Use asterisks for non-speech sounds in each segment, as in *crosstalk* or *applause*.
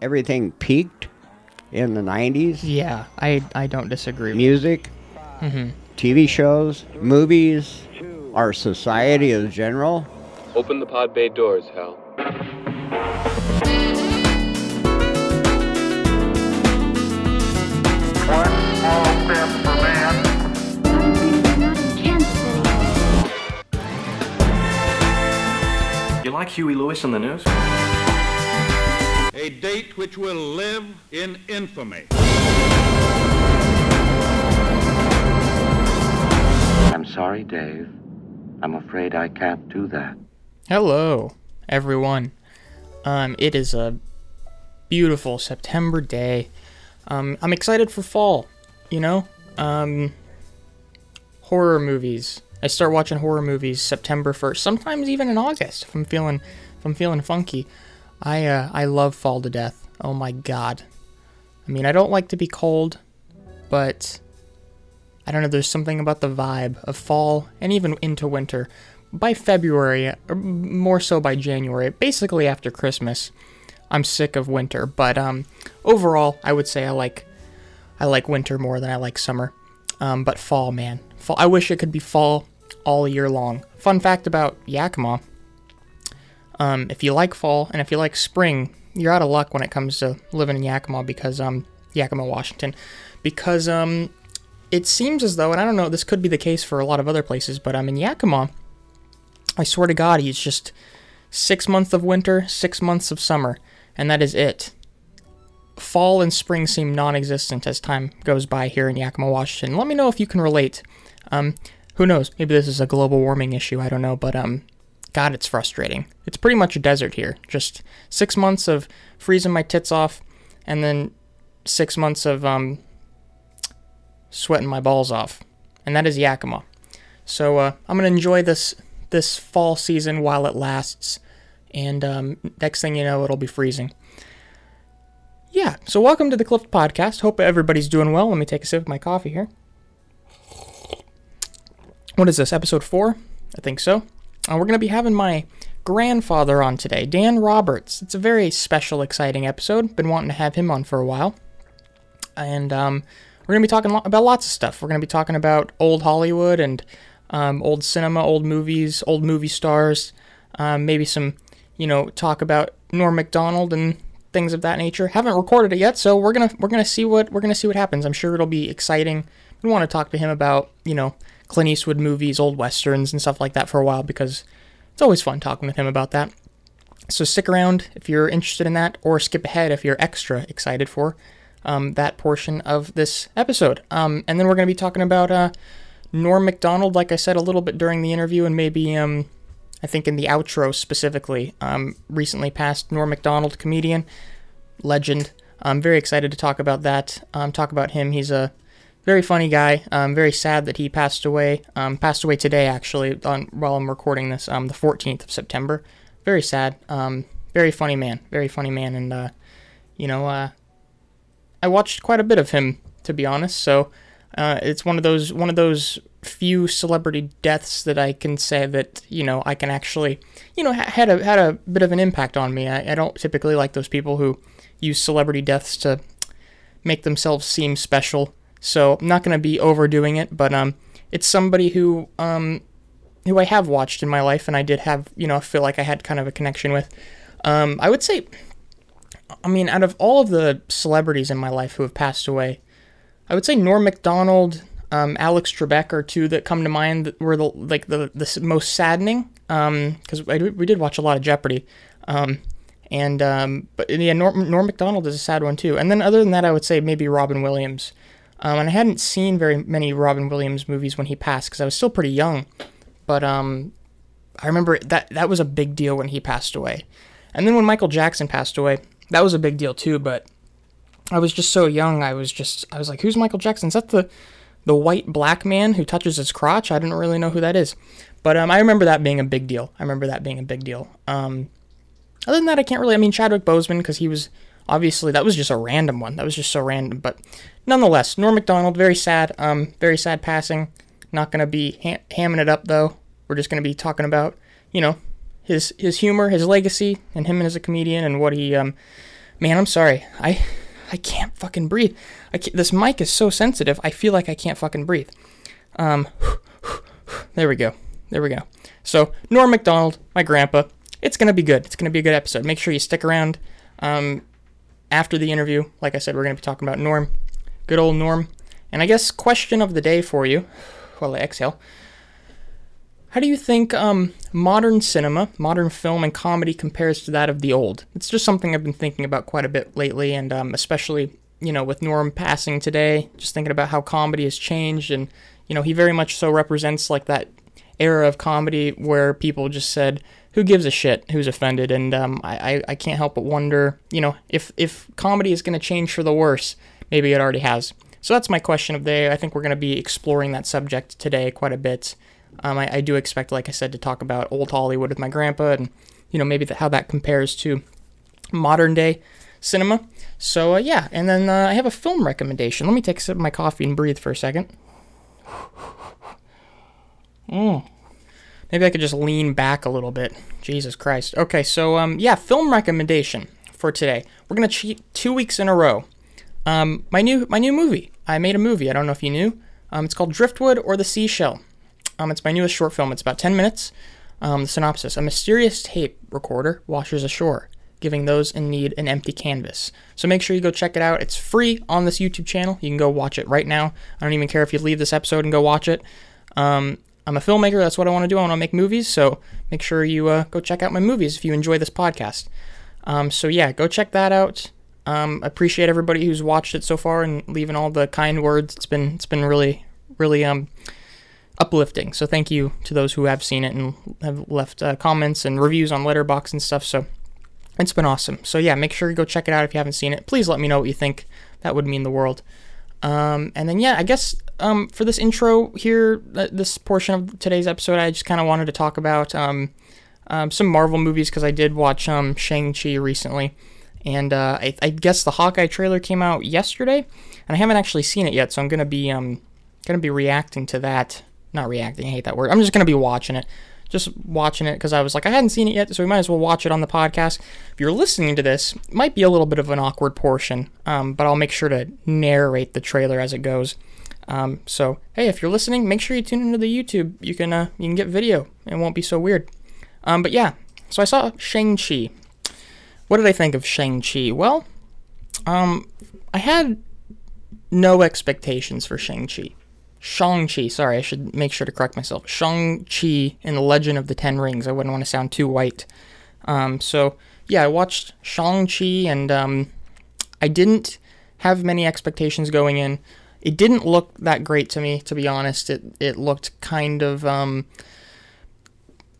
everything peaked in the 90s. Yeah, I I don't disagree. Music, hmm TV shows, movies, our society as general. Open the pod bay doors, Hal. One small step for man, not in Kansas City. You like Huey Lewis and the News? A date which will live in infamy. I'm sorry, Dave. I'm afraid I can't do that. Hello, everyone. Um, it is a beautiful September day. Um, I'm excited for fall. You know, um, horror movies. I start watching horror movies September 1st. Sometimes even in August if I'm feeling if I'm feeling funky. I uh, I love fall to death. Oh my god. I mean, I don't like to be cold, but I don't know. There's something about the vibe of fall and even into winter. By February, or more so by January, basically after Christmas, I'm sick of winter. But um, overall, I would say I like I like winter more than I like summer. Um, but fall, man, fall. I wish it could be fall all year long. Fun fact about Yakima: um, if you like fall and if you like spring, you're out of luck when it comes to living in Yakima because um, Yakima, Washington, because um, it seems as though, and I don't know, this could be the case for a lot of other places, but I'm in Yakima. I swear to God, it's just six months of winter, six months of summer, and that is it. Fall and spring seem non-existent as time goes by here in Yakima, Washington. Let me know if you can relate. Um, who knows? Maybe this is a global warming issue. I don't know, but um, God, it's frustrating. It's pretty much a desert here. Just six months of freezing my tits off, and then six months of um, sweating my balls off, and that is Yakima. So uh, I'm gonna enjoy this this fall season while it lasts, and um, next thing you know, it'll be freezing. Yeah. So welcome to the Clift Podcast. Hope everybody's doing well. Let me take a sip of my coffee here. What is this? Episode four? I think so. Uh, we're gonna be having my grandfather on today, Dan Roberts. It's a very special, exciting episode. Been wanting to have him on for a while, and um, we're going to be talking lo- about lots of stuff. We're going to be talking about old Hollywood and um, old cinema, old movies, old movie stars, um, maybe some, you know, talk about Norm Macdonald and things of that nature. Haven't recorded it yet, so we're gonna we're gonna see what we're gonna see what happens. I'm sure it'll be exciting. We want to talk to him about you know Clint Eastwood movies, old westerns, and stuff like that for a while because it's always fun talking with him about that. So stick around if you're interested in that, or skip ahead if you're extra excited for um, that portion of this episode. Um, and then we're going to be talking about uh, Norm Macdonald, like I said a little bit during the interview, and maybe um, I think in the outro specifically. Um, recently passed Norm Macdonald, comedian, legend. I'm very excited to talk about that. Um, talk about him. He's a very funny guy. I'm very sad that he passed away. Um, passed away today, actually, on, while I'm recording this, um, the 14th of September. Very sad. Um, very funny man. Very funny man. And, uh, you know, uh, I watched quite a bit of him, to be honest. So uh, it's one of those one of those few celebrity deaths that I can say that you know I can actually you know ha- had a had a bit of an impact on me. I, I don't typically like those people who use celebrity deaths to make themselves seem special. So I'm not going to be overdoing it, but um, it's somebody who um, who I have watched in my life, and I did have you know feel like I had kind of a connection with. Um, I would say, I mean, out of all of the celebrities in my life who have passed away, I would say Norm Macdonald, um, Alex Trebek are two that come to mind that were the like the the most saddening. Because I we did watch a lot of Jeopardy, um, and um, but yeah, Norm, Norm Macdonald is a sad one too. And then other than that, I would say maybe Robin Williams. Um, and I hadn't seen very many Robin Williams movies when he passed because I was still pretty young. But um, I remember that that was a big deal when he passed away. And then when Michael Jackson passed away, that was a big deal too. But I was just so young. I was just I was like, who's Michael Jackson? Is that the the white black man who touches his crotch? I didn't really know who that is. But um, I remember that being a big deal. I remember that being a big deal. Um, other than that, I can't really. I mean, Chadwick Boseman because he was obviously that was just a random one. That was just so random. But nonetheless, Norm Macdonald, very sad. Um, very sad passing. Not gonna be ha- hamming it up though. We're just gonna be talking about you know his his humor, his legacy, and him as a comedian and what he um Man, I'm sorry. I I can't fucking breathe. I can't, this mic is so sensitive. I feel like I can't fucking breathe. Um, *sighs* there we go. There we go. So Norm Macdonald, my grandpa. It's gonna be good. It's gonna be a good episode. Make sure you stick around. Um, after the interview, like I said, we're gonna be talking about Norm. Good old Norm. And I guess question of the day for you, while I exhale. How do you think um, modern cinema, modern film, and comedy compares to that of the old? It's just something I've been thinking about quite a bit lately, and um, especially you know with Norm passing today, just thinking about how comedy has changed, and you know he very much so represents like that era of comedy where people just said, "Who gives a shit? Who's offended?" And um, I, I I can't help but wonder, you know, if if comedy is going to change for the worse, maybe it already has. So that's my question of the day. I think we're going to be exploring that subject today quite a bit. Um, I, I, do expect, like I said, to talk about old Hollywood with my grandpa and, you know, maybe the, how that compares to modern day cinema. So, uh, yeah, and then uh, I have a film recommendation. Let me take a sip of my coffee and breathe for a second. Mm. Maybe I could just lean back a little bit. Jesus Christ. Okay, so, um, yeah, film recommendation for today. We're to cheat two weeks in a row. Um, my new my new movie. I made a movie. I don't know if you knew. Um, it's called Driftwood or the Seashell. Um, it's my newest short film. It's about 10 minutes. Um, the synopsis A mysterious tape recorder washes ashore, giving those in need an empty canvas. So make sure you go check it out. It's free on this YouTube channel. You can go watch it right now. I don't even care if you leave this episode and go watch it. Um, I'm a filmmaker. That's what I want to do. I want to make movies. So make sure you uh, go check out my movies if you enjoy this podcast. Um, so yeah, go check that out. Um, appreciate everybody who's watched it so far and leaving all the kind words. It's been it's been really really um uplifting. So thank you to those who have seen it and have left uh, comments and reviews on Letterboxd and stuff. So it's been awesome. So yeah, make sure you go check it out if you haven't seen it. Please let me know what you think. That would mean the world. Um, and then yeah, I guess um, for this intro here, uh, this portion of today's episode, I just kind of wanted to talk about um, um some Marvel movies because I did watch um, Shang Chi recently, and uh, I, I, guess the Hawkeye trailer came out yesterday, and I haven't actually seen it yet, so I'm gonna be um, gonna be reacting to that not reacting. I hate that word. I'm just gonna be watching it, just watching it because I was like I hadn't seen it yet, so we might as well watch it on the podcast. If you're listening to this, might be a little bit of an awkward portion, um, but I'll make sure to narrate the trailer as it goes. Um, so hey, if you're listening, make sure you tune into the YouTube. You can uh, you can get video. It won't be so weird. Um, but yeah, so I saw Shang Chi. What did I think of Shang Chi? Well, um, I had no expectations for Shang Chi. Shang-Chi, sorry, I should make sure to correct myself. Shang-Chi in The Legend of the Ten Rings. I wouldn't want to sound too white. Um, so, yeah, I watched Shang-Chi and um, I didn't have many expectations going in. It didn't look that great to me, to be honest. It, it looked kind of. Um,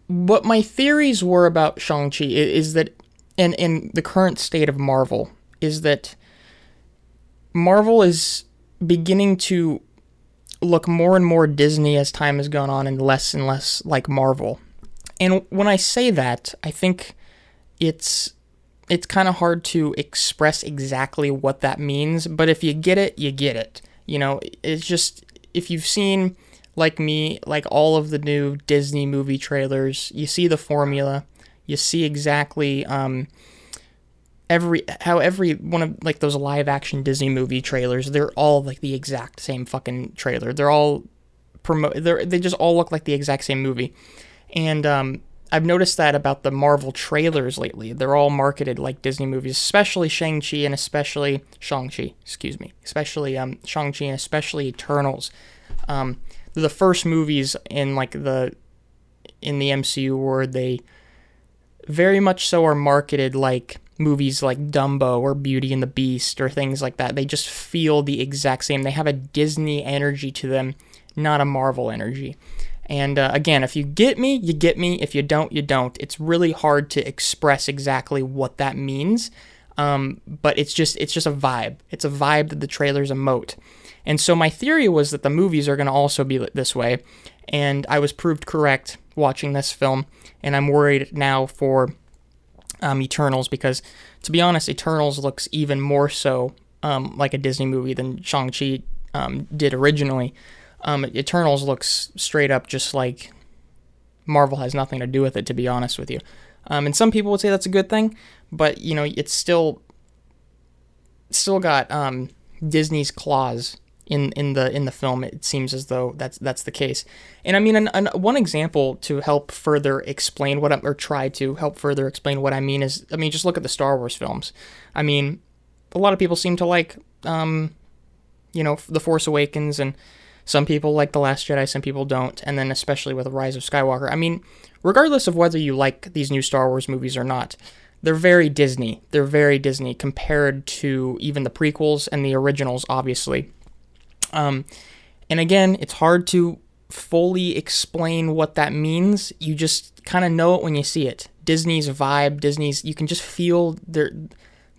what my theories were about Shang-Chi is that, in, in the current state of Marvel, is that Marvel is beginning to look more and more Disney as time has gone on and less and less like Marvel. And when I say that, I think it's it's kind of hard to express exactly what that means, but if you get it, you get it. You know, it's just if you've seen like me, like all of the new Disney movie trailers, you see the formula, you see exactly um, every how every one of like those live action Disney movie trailers, they're all like the exact same fucking trailer. They're all promote they they just all look like the exact same movie. And um, I've noticed that about the Marvel trailers lately. They're all marketed like Disney movies, especially Shang-Chi and especially Shang-Chi, excuse me, especially um, Shang-Chi and especially Eternals. Um, the first movies in like the in the MCU where they very much so are marketed like movies like Dumbo or Beauty and the Beast or things like that. They just feel the exact same. They have a Disney energy to them, not a Marvel energy. And uh, again, if you get me, you get me. If you don't, you don't. It's really hard to express exactly what that means. Um, but it's just it's just a vibe. It's a vibe that the trailers emote. And so my theory was that the movies are going to also be this way, and I was proved correct watching this film. And I'm worried now for um, Eternals because, to be honest, Eternals looks even more so um, like a Disney movie than Shang Chi um, did originally. Um, Eternals looks straight up just like Marvel has nothing to do with it, to be honest with you. Um, and some people would say that's a good thing, but you know, it's still still got um, Disney's claws in in the in the film. It seems as though that's that's the case. And I mean, an, an, one example to help further explain what I'm or try to help further explain what I mean is, I mean, just look at the Star Wars films. I mean, a lot of people seem to like, um, you know, the Force Awakens, and some people like the Last Jedi, some people don't. And then especially with the Rise of Skywalker. I mean, regardless of whether you like these new Star Wars movies or not. They're very Disney. They're very Disney compared to even the prequels and the originals, obviously. Um, and again, it's hard to fully explain what that means. You just kind of know it when you see it. Disney's vibe, Disney's, you can just feel their,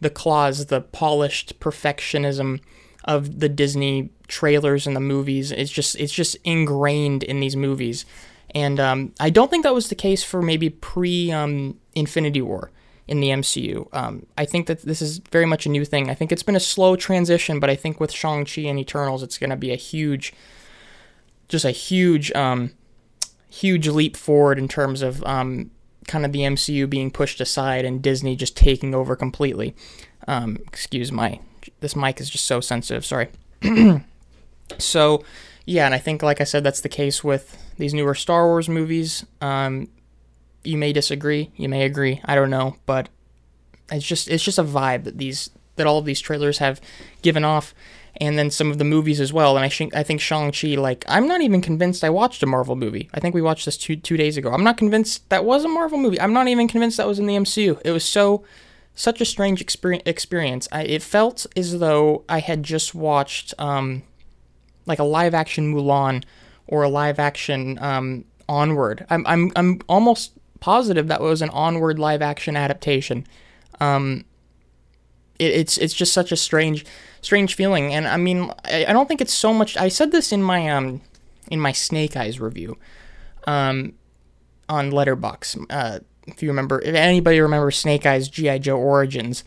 the claws, the polished perfectionism of the Disney trailers and the movies. It's just, it's just ingrained in these movies. And um, I don't think that was the case for maybe pre um, Infinity War in the MCU. Um, I think that this is very much a new thing. I think it's been a slow transition, but I think with Shang-Chi and Eternals, it's going to be a huge, just a huge, um, huge leap forward in terms of um, kind of the MCU being pushed aside and Disney just taking over completely. Um, excuse my, this mic is just so sensitive. Sorry. *clears throat* so, yeah, and I think, like I said, that's the case with these newer Star Wars movies. Um, you may disagree, you may agree, I don't know, but it's just it's just a vibe that these that all of these trailers have given off and then some of the movies as well. And I think I think Shang-Chi like I'm not even convinced I watched a Marvel movie. I think we watched this 2 2 days ago. I'm not convinced that was a Marvel movie. I'm not even convinced that was in the MCU. It was so such a strange experience. I, it felt as though I had just watched um like a live action Mulan or a live action um Onward. I'm I'm I'm almost positive that was an onward live action adaptation. Um, it, it's it's just such a strange strange feeling, and I mean I, I don't think it's so much. I said this in my um in my Snake Eyes review, um, on Letterboxd. Uh, if you remember, if anybody remembers Snake Eyes GI Joe Origins,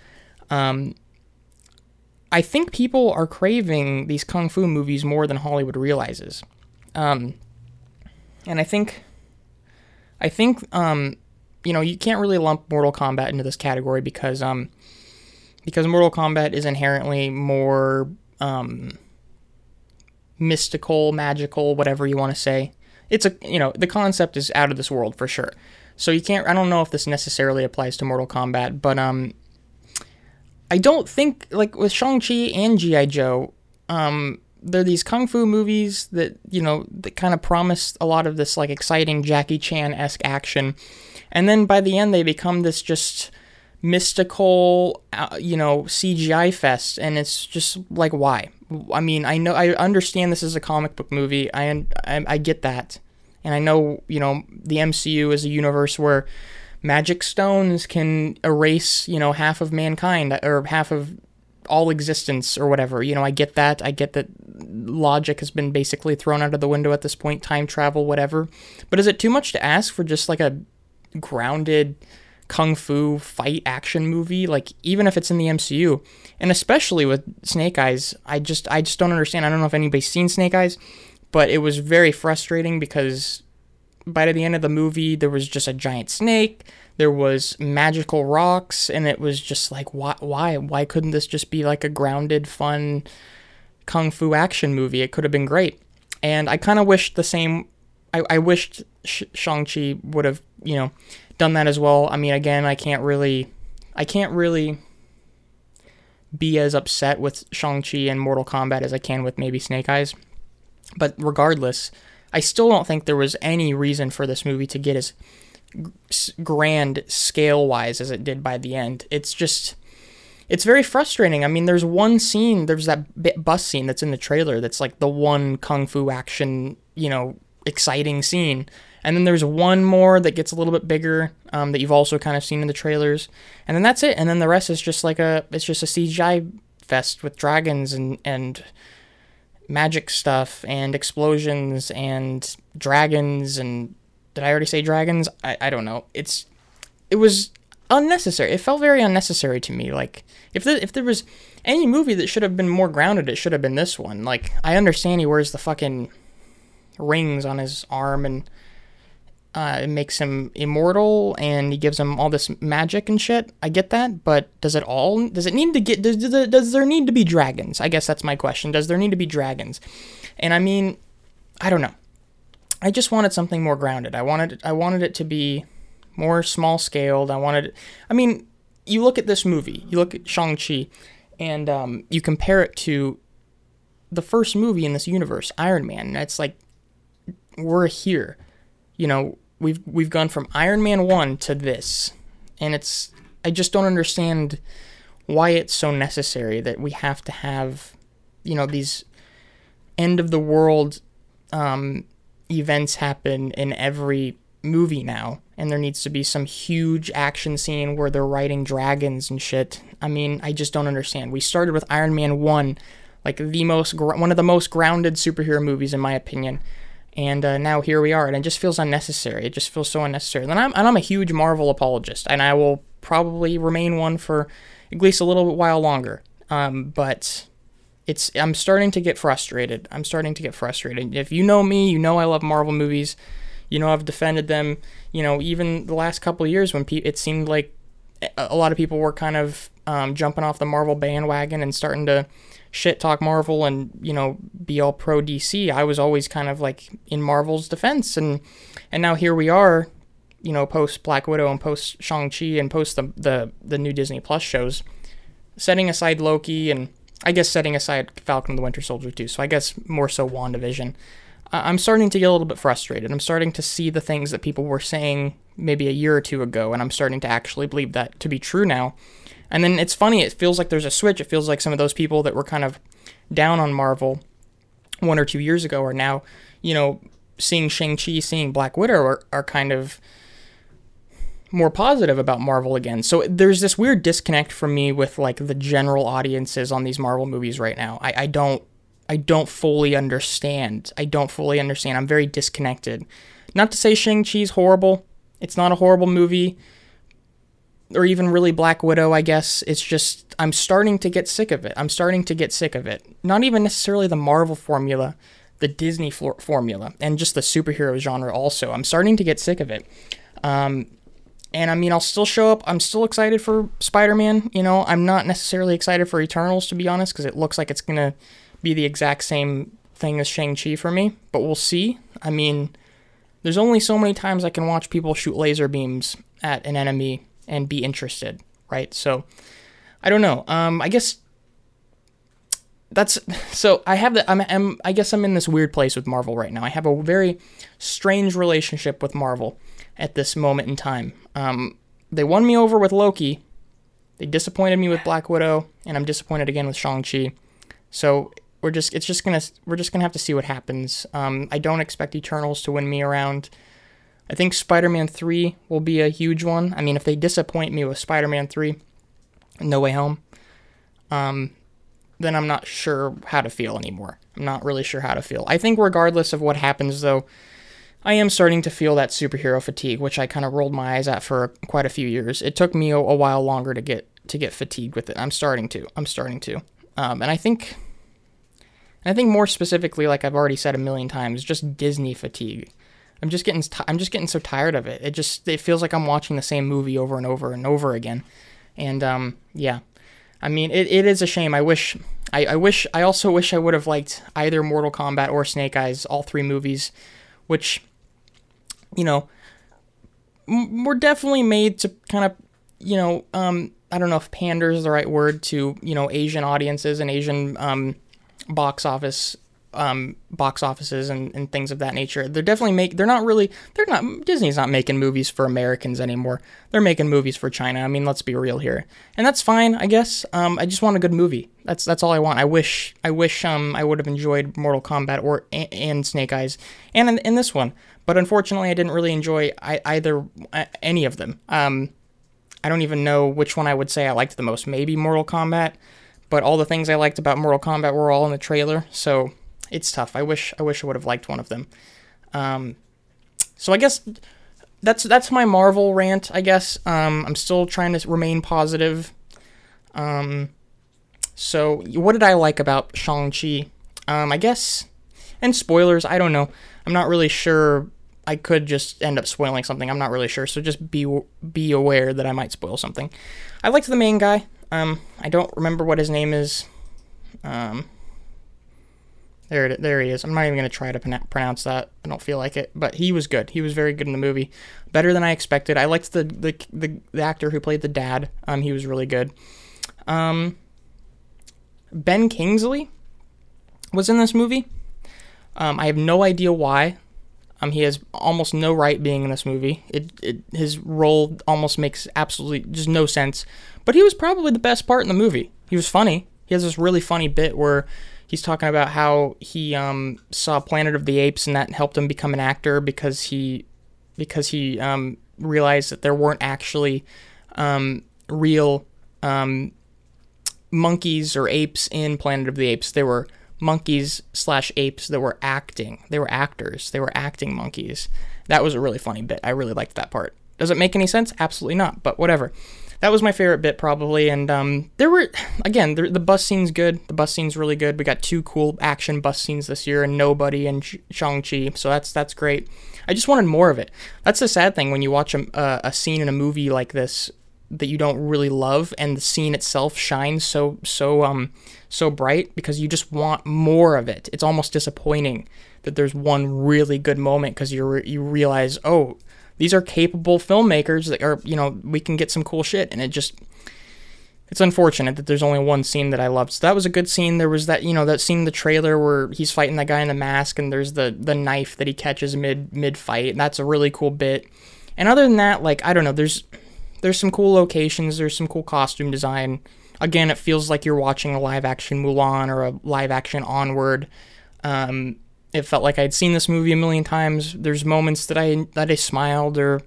um, I think people are craving these kung fu movies more than Hollywood realizes. Um, and I think I think um, you know you can't really lump Mortal Kombat into this category because um, because Mortal Kombat is inherently more um, mystical, magical, whatever you want to say. It's a you know the concept is out of this world for sure. So you can't. I don't know if this necessarily applies to Mortal Kombat, but um, I don't think like with Shang Chi and GI Joe, um, they're these kung fu movies that you know that kind of promise a lot of this like exciting Jackie Chan esque action, and then by the end they become this just mystical, uh, you know, CGI fest, and it's just like why? I mean, I know I understand this is a comic book movie. I I, I get that, and I know you know the MCU is a universe where magic stones can erase you know half of mankind or half of all existence or whatever. You know, I get that. I get that logic has been basically thrown out of the window at this point, time travel, whatever. But is it too much to ask for just like a grounded kung fu fight action movie? Like even if it's in the MCU, and especially with Snake Eyes, I just I just don't understand. I don't know if anybody's seen Snake Eyes, but it was very frustrating because by the end of the movie there was just a giant snake there was magical rocks and it was just like why why why couldn't this just be like a grounded fun kung fu action movie? It could have been great. And i kind of wished the same i, I wished Sh- shang-chi would have you know done that as well. I mean again i can't really i can't really be as upset with shang-chi and mortal kombat as i can with maybe snake eyes but regardless i still don't think there was any reason for this movie to get as grand scale wise as it did by the end. It's just it's very frustrating. I mean, there's one scene, there's that bus scene that's in the trailer that's like the one kung fu action, you know, exciting scene. And then there's one more that gets a little bit bigger um, that you've also kind of seen in the trailers. And then that's it. And then the rest is just like a it's just a CGI fest with dragons and and magic stuff and explosions and dragons and did I already say dragons? I, I don't know. It's it was unnecessary. It felt very unnecessary to me. Like if if there was any movie that should have been more grounded, it should have been this one. Like I understand he wears the fucking rings on his arm and Uh, it makes him immortal, and he gives him all this magic and shit. I get that, but does it all? Does it need to get? Does, does, there need to be dragons? I guess that's my question. Does there need to be dragons? And I mean, I don't know. I just wanted something more grounded. I wanted I wanted it to be more small scaled. I wanted. I mean, you look at this movie. You look at Shang Chi, and um, you compare it to the first movie in this universe, Iron Man. And it's like we're here. You know, we've we've gone from Iron Man 1 to this. And it's I just don't understand why it's so necessary that we have to have you know these end of the world um, events happen in every movie now and there needs to be some huge action scene where they're riding dragons and shit. I mean, I just don't understand. We started with Iron Man 1 like the most one of the most grounded superhero movies in my opinion. And uh, now here we are, and it just feels unnecessary. It just feels so unnecessary. And I'm, and I'm a huge Marvel apologist, and I will probably remain one for at least a little while longer. Um, but it's I'm starting to get frustrated. I'm starting to get frustrated. If you know me, you know I love Marvel movies. You know I've defended them. You know even the last couple of years when pe- it seemed like a lot of people were kind of um, jumping off the Marvel bandwagon and starting to shit talk Marvel and you know be all pro DC. I was always kind of like in Marvel's defense, and and now here we are, you know, post Black Widow and post Shang Chi and post the the the new Disney Plus shows, setting aside Loki and I guess setting aside Falcon and the Winter Soldier too. So I guess more so WandaVision. I'm starting to get a little bit frustrated. I'm starting to see the things that people were saying maybe a year or two ago, and I'm starting to actually believe that to be true now. And then it's funny, it feels like there's a switch. It feels like some of those people that were kind of down on Marvel one or two years ago are now, you know, seeing Shang-Chi, seeing Black Widow are, are kind of more positive about Marvel again. So there's this weird disconnect for me with like the general audiences on these Marvel movies right now. I, I don't I don't fully understand. I don't fully understand. I'm very disconnected. Not to say Shang-Chi's horrible. It's not a horrible movie or even really Black Widow, I guess. It's just, I'm starting to get sick of it. I'm starting to get sick of it. Not even necessarily the Marvel formula, the Disney for- formula, and just the superhero genre also. I'm starting to get sick of it. Um, and I mean, I'll still show up. I'm still excited for Spider Man. You know, I'm not necessarily excited for Eternals, to be honest, because it looks like it's going to be the exact same thing as Shang-Chi for me. But we'll see. I mean, there's only so many times I can watch people shoot laser beams at an enemy and be interested, right? So I don't know. Um, I guess that's *laughs* so I have the I'm, I'm I guess I'm in this weird place with Marvel right now. I have a very strange relationship with Marvel at this moment in time. Um, they won me over with Loki. They disappointed me with Black Widow, and I'm disappointed again with Shang Chi. So we're just it's just gonna we're just gonna have to see what happens. Um, I don't expect Eternals to win me around. I think Spider Man 3 will be a huge one. I mean, if they disappoint me with Spider Man 3, No Way Home, um, then I'm not sure how to feel anymore. I'm not really sure how to feel. I think, regardless of what happens, though, I am starting to feel that superhero fatigue, which I kind of rolled my eyes at for quite a few years. It took me a, a while longer to get to get fatigued with it. I'm starting to. I'm starting to. Um, and I think, and I think more specifically, like I've already said a million times, just Disney fatigue. I'm just getting t- I'm just getting so tired of it. It just it feels like I'm watching the same movie over and over and over again. And um, yeah, I mean it, it is a shame. I wish I, I wish I also wish I would have liked either Mortal Kombat or Snake Eyes, all three movies, which you know m- were definitely made to kind of you know um, I don't know if pander is the right word to you know Asian audiences and Asian um, box office um, box offices and, and things of that nature. They're definitely make. They're not really. They're not. Disney's not making movies for Americans anymore. They're making movies for China. I mean, let's be real here, and that's fine, I guess. Um, I just want a good movie. That's that's all I want. I wish. I wish. Um, I would have enjoyed Mortal Kombat or and, Snake Eyes, and in, in, this one. But unfortunately, I didn't really enjoy I, either uh, any of them. Um, I don't even know which one I would say I liked the most. Maybe Mortal Kombat, but all the things I liked about Mortal Kombat were all in the trailer. So it's tough. I wish I wish I would have liked one of them. Um, so I guess that's that's my Marvel rant. I guess um, I'm still trying to remain positive. Um, so what did I like about Shang Chi? Um, I guess, and spoilers. I don't know. I'm not really sure I could just end up spoiling something. I'm not really sure, so just be be aware that I might spoil something. I liked the main guy. Um, I don't remember what his name is. Um, there, it, there he is. I'm not even gonna try to pronounce that. I don't feel like it, but he was good. He was very good in the movie, better than I expected. I liked the the the, the actor who played the dad. Um, he was really good. Um, Ben Kingsley was in this movie. Um, I have no idea why. Um, he has almost no right being in this movie. It, it his role almost makes absolutely just no sense. But he was probably the best part in the movie. He was funny. He has this really funny bit where he's talking about how he um, saw Planet of the Apes and that helped him become an actor because he because he um, realized that there weren't actually um, real um, monkeys or apes in Planet of the Apes. They were monkeys slash apes that were acting. They were actors. They were acting monkeys. That was a really funny bit. I really liked that part. Does it make any sense? Absolutely not. But whatever. That was my favorite bit probably. And um, there were again the, the bus scene's good. The bus scene's really good. We got two cool action bus scenes this year, and Nobody and Shang Chi. So that's that's great. I just wanted more of it. That's the sad thing when you watch a, a, a scene in a movie like this that you don't really love and the scene itself shines so so um so bright because you just want more of it. It's almost disappointing that there's one really good moment because you re- you realize, "Oh, these are capable filmmakers that are, you know, we can get some cool shit." And it just it's unfortunate that there's only one scene that I loved. So that was a good scene. There was that, you know, that scene in the trailer where he's fighting that guy in the mask and there's the the knife that he catches mid mid fight. And that's a really cool bit. And other than that, like I don't know, there's there's some cool locations, there's some cool costume design. Again, it feels like you're watching a live action Mulan or a live action Onward. Um, it felt like I'd seen this movie a million times. There's moments that I that I smiled or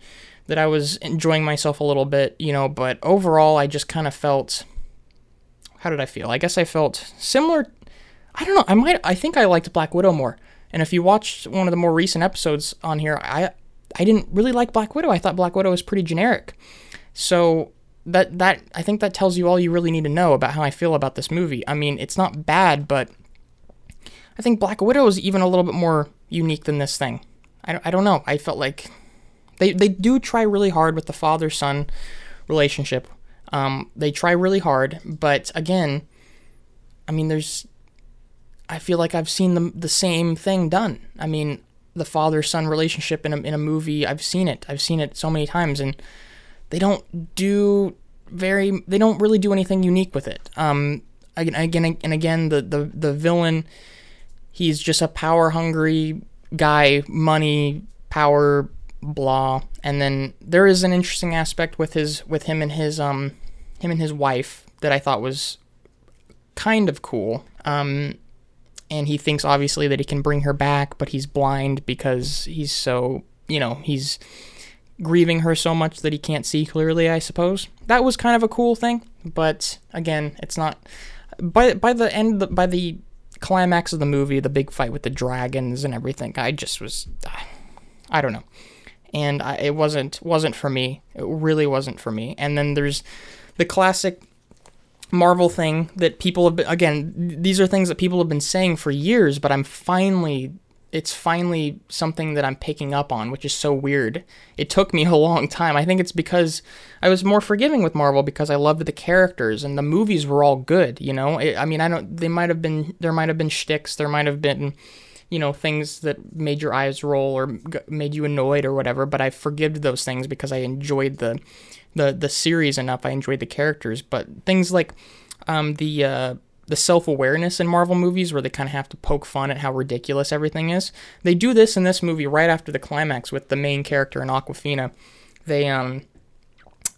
that I was enjoying myself a little bit, you know, but overall I just kind of felt how did I feel? I guess I felt similar I don't know, I might I think I liked Black Widow more. And if you watched one of the more recent episodes on here, I I didn't really like Black Widow. I thought Black Widow was pretty generic. So that that I think that tells you all you really need to know about how I feel about this movie. I mean, it's not bad, but I think Black Widow is even a little bit more unique than this thing. I, I don't know. I felt like they they do try really hard with the father son relationship. Um, they try really hard, but again, I mean, there's. I feel like I've seen the the same thing done. I mean, the father son relationship in a in a movie. I've seen it. I've seen it so many times, and they don't do very they don't really do anything unique with it um again again and again the the, the villain he's just a power hungry guy money power blah and then there is an interesting aspect with his with him and his um him and his wife that i thought was kind of cool um and he thinks obviously that he can bring her back but he's blind because he's so you know he's grieving her so much that he can't see clearly, I suppose. That was kind of a cool thing, but again, it's not by by the end by the climax of the movie, the big fight with the dragons and everything, I just was uh, I don't know. And I, it wasn't wasn't for me. It really wasn't for me. And then there's the classic Marvel thing that people have been again, these are things that people have been saying for years, but I'm finally it's finally something that I'm picking up on, which is so weird. It took me *laughs* a long time. I think it's because I was more forgiving with Marvel because I loved the characters and the movies were all good. You know, I mean, I don't. They might have been there might have been shticks. There might have been, you know, things that made your eyes roll or made you annoyed or whatever. But I forgived those things because I enjoyed the the the series enough. I enjoyed the characters. But things like um, the uh, the self awareness in Marvel movies where they kind of have to poke fun at how ridiculous everything is. They do this in this movie right after the climax with the main character in Awkwafina. They um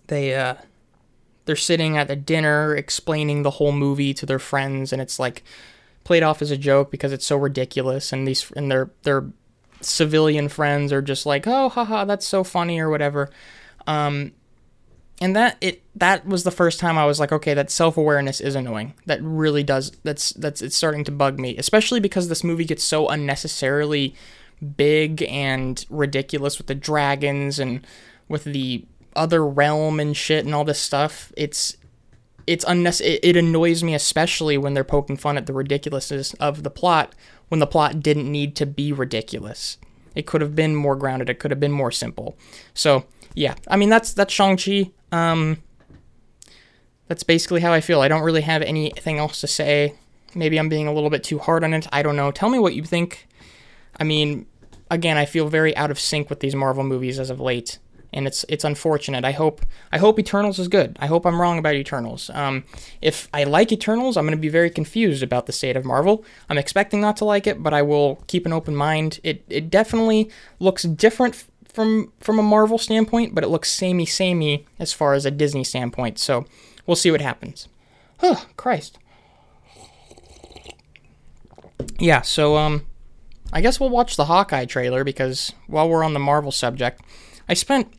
they uh they're sitting at a dinner explaining the whole movie to their friends and it's like played off as a joke because it's so ridiculous and these and their their civilian friends are just like, "Oh, haha, that's so funny" or whatever. Um and that it that was the first time I was like, okay, that self awareness is annoying. That really does. That's that's it's starting to bug me, especially because this movie gets so unnecessarily big and ridiculous with the dragons and with the other realm and shit and all this stuff. It's it's unnecessary. It, it annoys me especially when they're poking fun at the ridiculousness of the plot when the plot didn't need to be ridiculous. It could have been more grounded. It could have been more simple. So yeah, I mean that's that's Shang Chi. Um, that's basically how I feel. I don't really have anything else to say. Maybe I'm being a little bit too hard on it. I don't know. Tell me what you think. I mean, again, I feel very out of sync with these Marvel movies as of late, and it's it's unfortunate. I hope I hope Eternals is good. I hope I'm wrong about Eternals. Um, if I like Eternals, I'm going to be very confused about the state of Marvel. I'm expecting not to like it, but I will keep an open mind. It it definitely looks different from from a Marvel standpoint, but it looks samey samey as far as a Disney standpoint. So we'll see what happens. Oh, Christ. Yeah, so um I guess we'll watch the Hawkeye trailer because while we're on the Marvel subject, I spent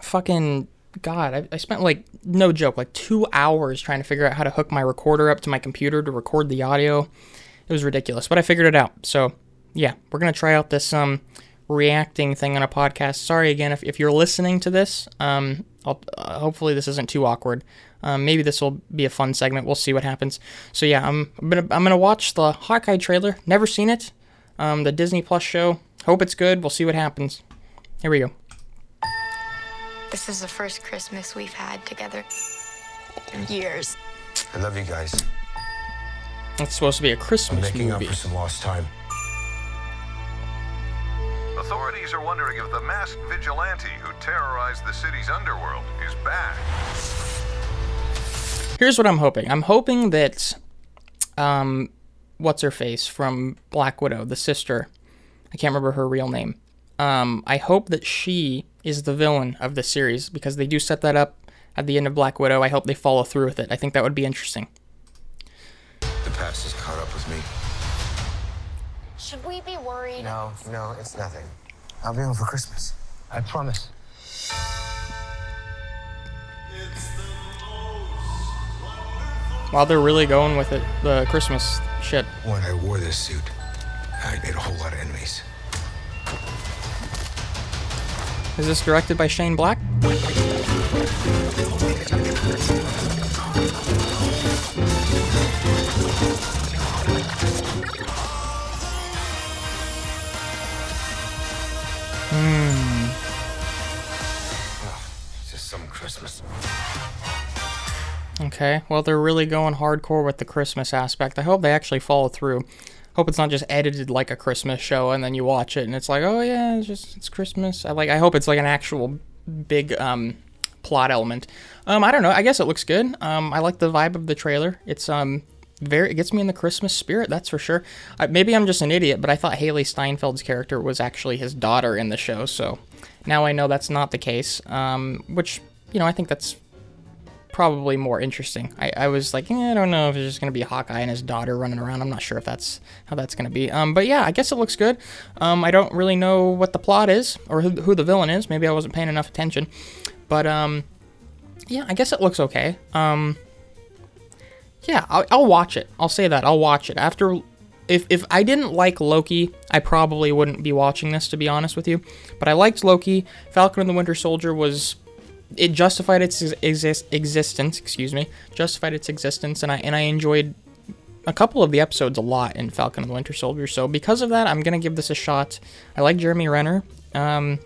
fucking god, I, I spent like no joke, like 2 hours trying to figure out how to hook my recorder up to my computer to record the audio. It was ridiculous, but I figured it out. So, yeah, we're going to try out this um reacting thing on a podcast. Sorry again if, if you're listening to this. Um, I'll, uh, hopefully this isn't too awkward. Um, maybe this will be a fun segment. We'll see what happens. So yeah, I'm, I'm gonna I'm gonna watch the Hawkeye trailer. Never seen it. Um, the Disney Plus show. Hope it's good. We'll see what happens. Here we go. This is the first Christmas we've had together in years. I love you guys. It's supposed to be a I'm Christmas making movie. up for some lost time. Authorities are wondering if the masked vigilante who terrorized the city's underworld is back. Here's what I'm hoping. I'm hoping that um what's her face from Black Widow, the sister. I can't remember her real name. Um I hope that she is the villain of the series because they do set that up at the end of Black Widow. I hope they follow through with it. I think that would be interesting. The past has caught up with me. Should we be worried? No, no, it's nothing. I'll be home for Christmas. I promise. While they're really going with it, the Christmas shit. When I wore this suit, I made a whole lot of enemies. Is this directed by Shane Black? Christmas. Okay, well, they're really going hardcore with the Christmas aspect. I hope they actually follow through. Hope it's not just edited like a Christmas show and then you watch it and it's like, oh yeah, it's just it's Christmas. I like. I hope it's like an actual big um, plot element. Um, I don't know. I guess it looks good. Um, I like the vibe of the trailer. It's um very it gets me in the Christmas spirit. That's for sure. I, maybe I'm just an idiot, but I thought Hailee Steinfeld's character was actually his daughter in the show. So now I know that's not the case. Um, which you know I think that's probably more interesting. I, I was like, eh, I don't know if it's just gonna be Hawkeye and his daughter running around. I'm not sure if that's how that's gonna be. Um, but yeah, I guess it looks good. Um, I don't really know what the plot is or who, who the villain is. Maybe I wasn't paying enough attention. But um, yeah, I guess it looks okay. Um, yeah, I'll, I'll watch it. I'll say that I'll watch it after. If if I didn't like Loki, I probably wouldn't be watching this to be honest with you. But I liked Loki. Falcon and the Winter Soldier was it justified its exist, existence, excuse me, justified its existence, and I and I enjoyed a couple of the episodes a lot in Falcon and the Winter Soldier. So because of that, I'm gonna give this a shot. I like Jeremy Renner, um,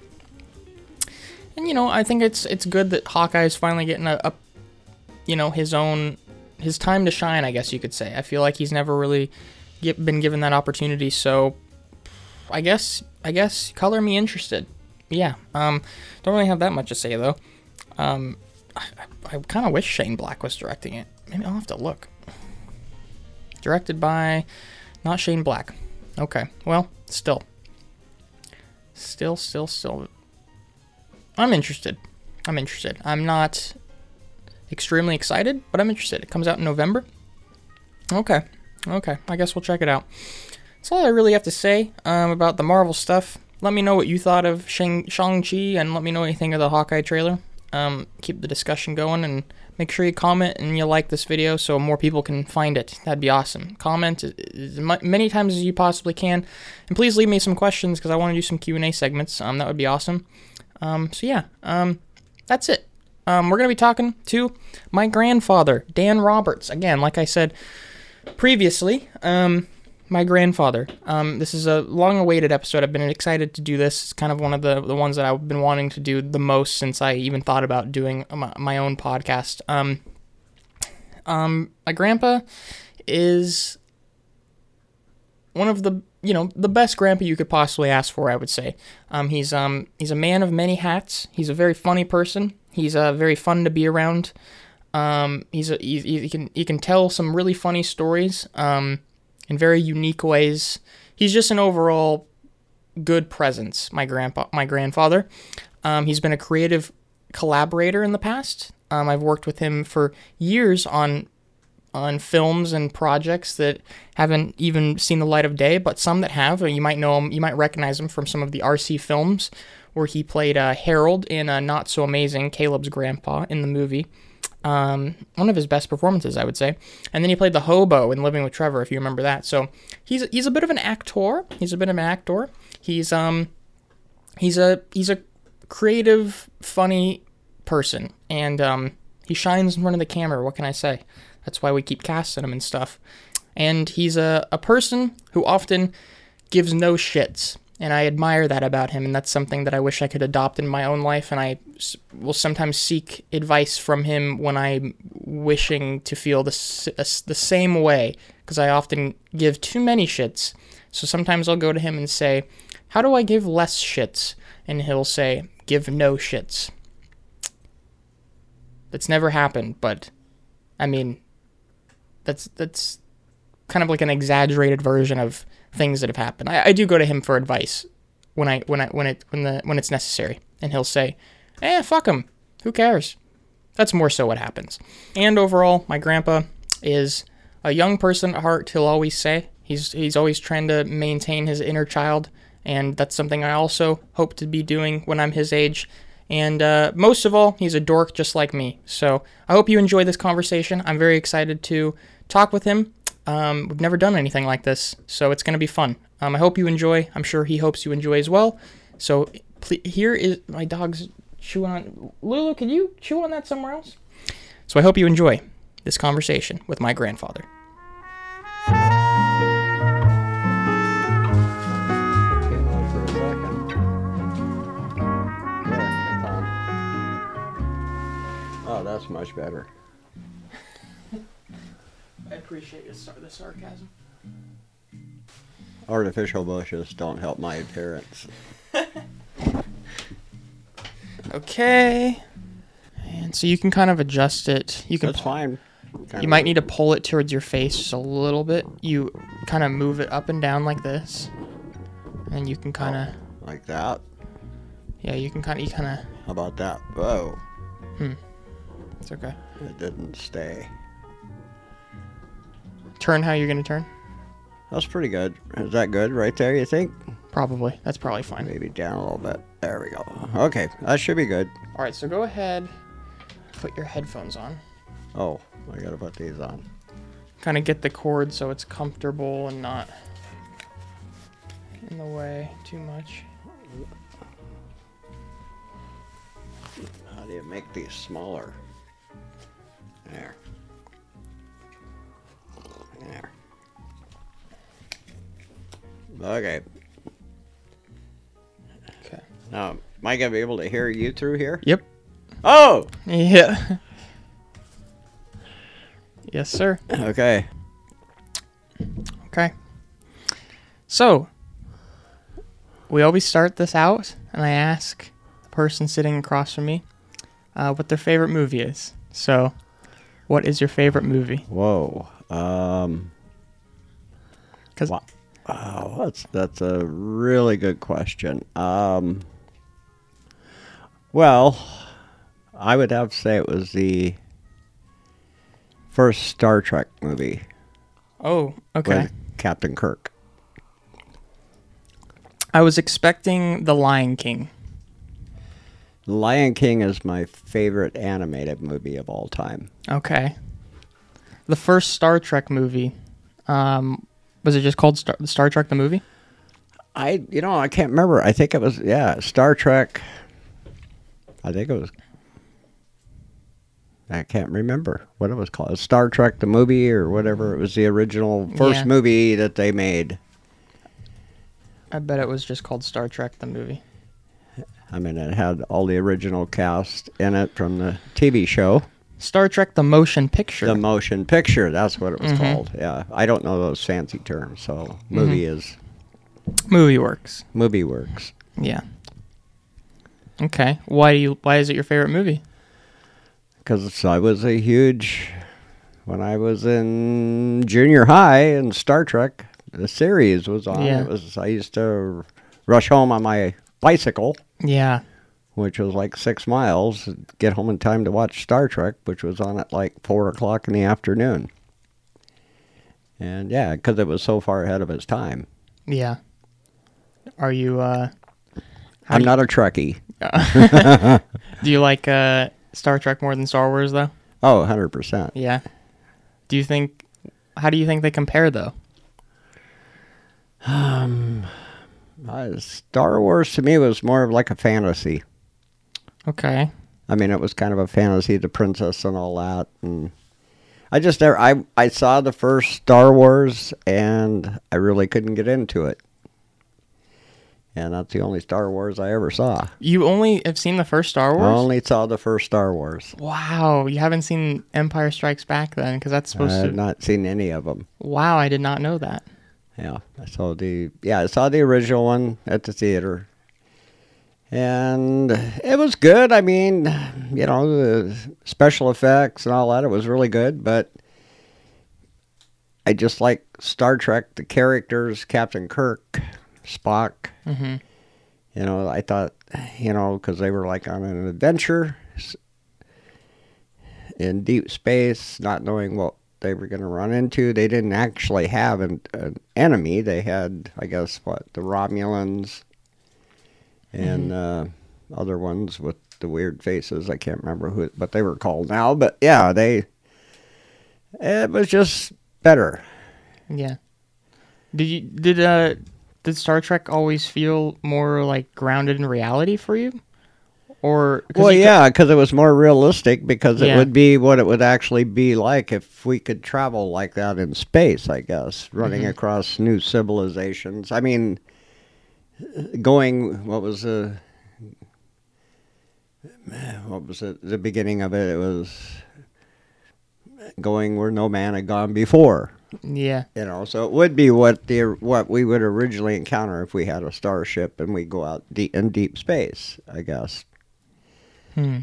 and you know I think it's it's good that Hawkeye is finally getting a, a you know his own his time to shine. I guess you could say. I feel like he's never really get, been given that opportunity. So I guess I guess color me interested. Yeah. Um, don't really have that much to say though. Um, I, I, I kind of wish Shane Black was directing it. Maybe I'll have to look. Directed by not Shane Black. Okay. Well, still. Still, still, still. I'm interested. I'm interested. I'm not extremely excited, but I'm interested. It comes out in November. Okay. Okay. I guess we'll check it out. That's all I really have to say um, about the Marvel stuff. Let me know what you thought of Shang- Shang-Chi and let me know what you think of the Hawkeye trailer. Um, keep the discussion going and make sure you comment and you like this video so more people can find it. That'd be awesome. Comment as many times as you possibly can. And please leave me some questions because I want to do some Q&A segments. Um, that would be awesome. Um, so yeah, um, that's it. Um, we're going to be talking to my grandfather, Dan Roberts. Again, like I said previously, um, my grandfather. Um, this is a long-awaited episode. I've been excited to do this. It's kind of one of the the ones that I've been wanting to do the most since I even thought about doing my, my own podcast. Um, um, my grandpa is one of the you know the best grandpa you could possibly ask for. I would say. Um, he's um he's a man of many hats. He's a very funny person. He's uh, very fun to be around. Um, he's a he, he can he can tell some really funny stories. Um, in very unique ways. He's just an overall good presence. My grandpa, my grandfather. Um, he's been a creative collaborator in the past. Um, I've worked with him for years on on films and projects that haven't even seen the light of day, but some that have. You might know him. You might recognize him from some of the RC films where he played uh, Harold in uh, Not So Amazing, Caleb's grandpa in the movie. Um, one of his best performances, I would say. And then he played the hobo in Living with Trevor, if you remember that. So he's he's a bit of an actor. He's a bit of an actor. He's um he's a he's a creative, funny person, and um he shines in front of the camera. What can I say? That's why we keep casting him and stuff. And he's a, a person who often gives no shits and I admire that about him, and that's something that I wish I could adopt in my own life. And I will sometimes seek advice from him when I'm wishing to feel the the same way, because I often give too many shits. So sometimes I'll go to him and say, "How do I give less shits?" And he'll say, "Give no shits." That's never happened, but I mean, that's that's kind of like an exaggerated version of things that have happened. I, I do go to him for advice when I when I when it when the when it's necessary, and he'll say, "Eh, fuck him. Who cares?" That's more so what happens. And overall, my grandpa is a young person at heart. He'll always say he's he's always trying to maintain his inner child, and that's something I also hope to be doing when I'm his age. And uh, most of all, he's a dork just like me. So I hope you enjoy this conversation. I'm very excited to talk with him um, we've never done anything like this, so it's going to be fun. Um, I hope you enjoy. I'm sure he hopes you enjoy as well. So here is my dog's chew on. Lulu, can you chew on that somewhere else? So I hope you enjoy this conversation with my grandfather. Oh, that's much better. I appreciate the sarcasm. Artificial bushes don't help my appearance. *laughs* okay. And so you can kind of adjust it. You can That's fine. Kind you might need to pull it towards your face just a little bit. You kind of move it up and down like this. And you can kind of oh, like that. Yeah, you can kind of you kind of How about that? Whoa. Hmm. It's okay. It didn't stay. Turn how you're going to turn? That's pretty good. Is that good right there, you think? Probably. That's probably fine. Maybe down a little bit. There we go. Okay, that should be good. All right, so go ahead, put your headphones on. Oh, I gotta put these on. Kind of get the cord so it's comfortable and not in the way too much. How do you make these smaller? There. There. Okay. Okay. Now, am I gonna be able to hear you through here? Yep. Oh. Yeah. yes, sir. Okay. Okay. So, we always start this out, and I ask the person sitting across from me uh, what their favorite movie is. So, what is your favorite movie? Whoa. Um. Because wow. wow, that's that's a really good question. Um. Well, I would have to say it was the first Star Trek movie. Oh, okay. Captain Kirk. I was expecting The Lion King. The Lion King is my favorite animated movie of all time. Okay. The first Star Trek movie, um, was it just called Star, Star Trek the movie? I, you know, I can't remember. I think it was, yeah, Star Trek. I think it was I can't remember what it was called. Star Trek the movie or whatever. It was the original first Yeah. movie that they made. I bet it was just called Star Trek the movie. I mean, it had all the original cast in it from the TV show. Star Trek the motion picture. The motion picture, that's what it was Mhm. called. Yeah. I don't know those fancy terms, so movie Mm-hmm. is movie works. movie works. Yeah. Okay. Why do you why is it your favorite movie? Because I was a huge when I was in junior high and Star Trek the series was on. Yeah. It was I used to rush home on my bicycle, Yeah. Which was like six miles, get home in time to watch Star Trek, which was on at like four o'clock in the afternoon. And yeah, because it was so far ahead of its time. Yeah. Are you uh I'm you- not a Trekkie. *laughs* do you like uh Star Trek more than Star Wars though? Oh, 100%. Yeah. Do you think how do you think they compare though? Um, uh, Star Wars to me was more of like a fantasy. Okay. I mean, it was kind of a fantasy, the princess and all that, and I just never. I I saw the first Star Wars, and I really couldn't get into it. And that's the only Star Wars I ever saw. You only have seen the first Star Wars. I only saw the first Star Wars. Wow, you haven't seen Empire Strikes Back then because that's supposed I supposed had to not seen any of them. Wow, I did not know that. Yeah, I saw the yeah, I saw the original one at the theater, and it was good. I mean, you know, the special effects and all that. It was really good, but I just like Star Trek. The characters, Captain Kirk, Spock. Mm-hmm. You know, I thought, you know, because they were like on an adventure in deep space, not knowing what they were going to run into. They didn't actually have an, an enemy. They had, I guess, what the Romulans and uh, other ones with the weird faces. I can't remember who, what they were called now. But yeah, they. It was just better. Yeah. Did you did uh did Star Trek always feel more like grounded in reality for you? Or Well, yeah, because it was more realistic. Because it would be what it would actually be like if we could travel like that in space. I guess running Mhm. across new civilizations. I mean, going. What was the? What was it? The beginning of it. It was going where no man had gone before. Yeah. You know, so it would be what the what we would originally encounter if we had a starship and we go out deep in deep space. I guess Hmm.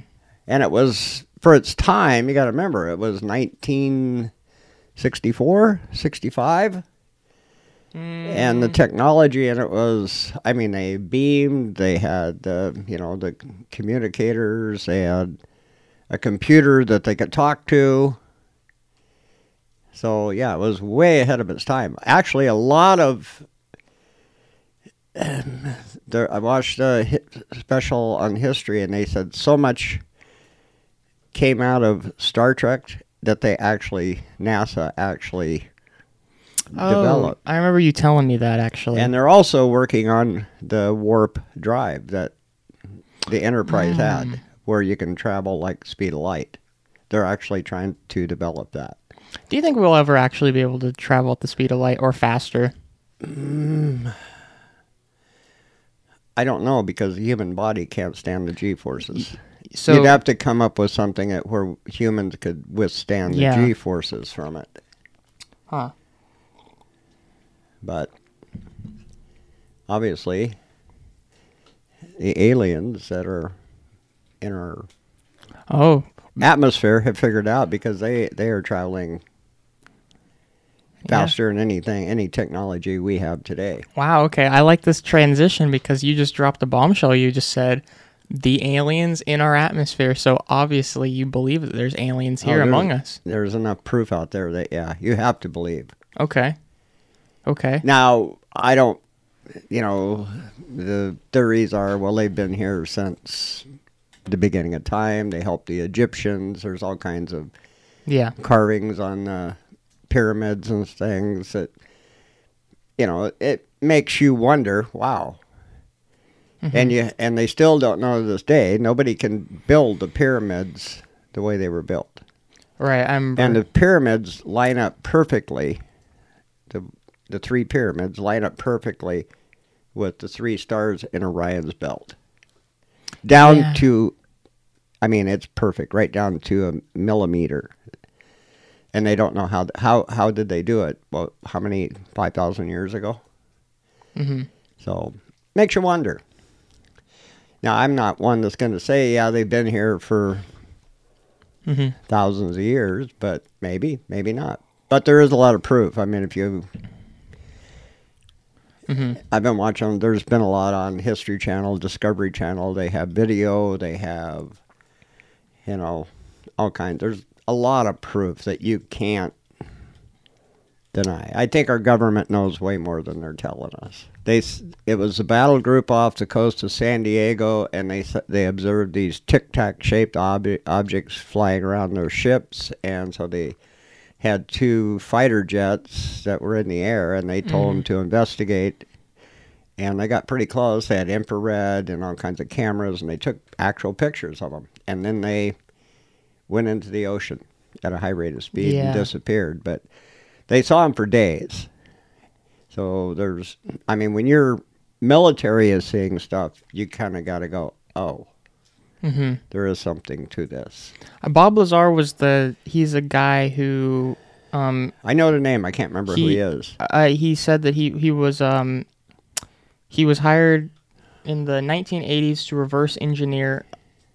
and it was for its time you got to remember it was 1964 65 and the technology in it was i mean they beamed they had uh, you know the communicators they had a computer that they could talk to. So yeah it was way ahead of its time. Actually a lot of there, I watched a special on history, and they said so much came out of Star Trek that they actually NASA actually Oh, developed. I remember you telling me that actually. And they're also working on the warp drive that the Enterprise Mm. had, where you can travel like speed of light. They're actually trying to develop that. Do you think we'll ever actually be able to travel at the speed of light or faster? I don't know because the human body can't stand the G forces. So You'd have to come up with something where humans could withstand the Yeah. G forces from it. Huh. But obviously, the aliens that are in our Oh, atmosphere have figured out because they they are traveling Yeah. faster than anything any technology we have today. wow. Okay, I like this transition because you just dropped a bombshell. You just said the aliens in our atmosphere. So obviously, you believe that there's aliens Oh, here there- among us. There's enough proof out there that yeah, you have to believe. Okay. Okay. Now, I don't, you know, the theories are well, they've been here since the beginning of time. They helped the Egyptians. There's all kinds of Yeah. carvings on the pyramids and things that, you know, it makes you wonder. Wow. Mm-hmm. And you and they still don't know to this day. Nobody can build the pyramids the way they were built. Right. I'm. And the pyramids line up perfectly. The the three pyramids line up perfectly with the three stars in Orion's belt. Down Yeah. to I mean it's perfect, right down to a millimeter. And they don't know how how how did they do it? Well, how many 5,000 years ago? hmm So, makes you wonder. Now, I'm not one that's going to say, yeah, they've been here for hmm thousands of years, but maybe, maybe not. But there is a lot of proof. I mean, if you, hmm I've been watching. There's been a lot on History Channel, Discovery Channel. They have video. They have, you know, all kinds. There's a lot of proof that you can't deny. I think our government knows way more than they're telling us. They it was a battle group off the coast of San Diego, and they they observed these tic tac shaped ob- objects flying around their ships, and so they had two fighter jets that were in the air, and they told mm-hmm. them to investigate. And they got pretty close. They had infrared and all kinds of cameras, and they took actual pictures of them. And then they went into the ocean at a high rate of speed Yeah. and disappeared. But they saw them for days. So there's, I mean, when your military is seeing stuff, you kind of got to go, oh, hmm there is something to this. Bob Lazar was the. He's a guy who. Um, I know the name. I can't remember who he is. Uh, he said that he he was um he was hired in the 1980s to reverse engineer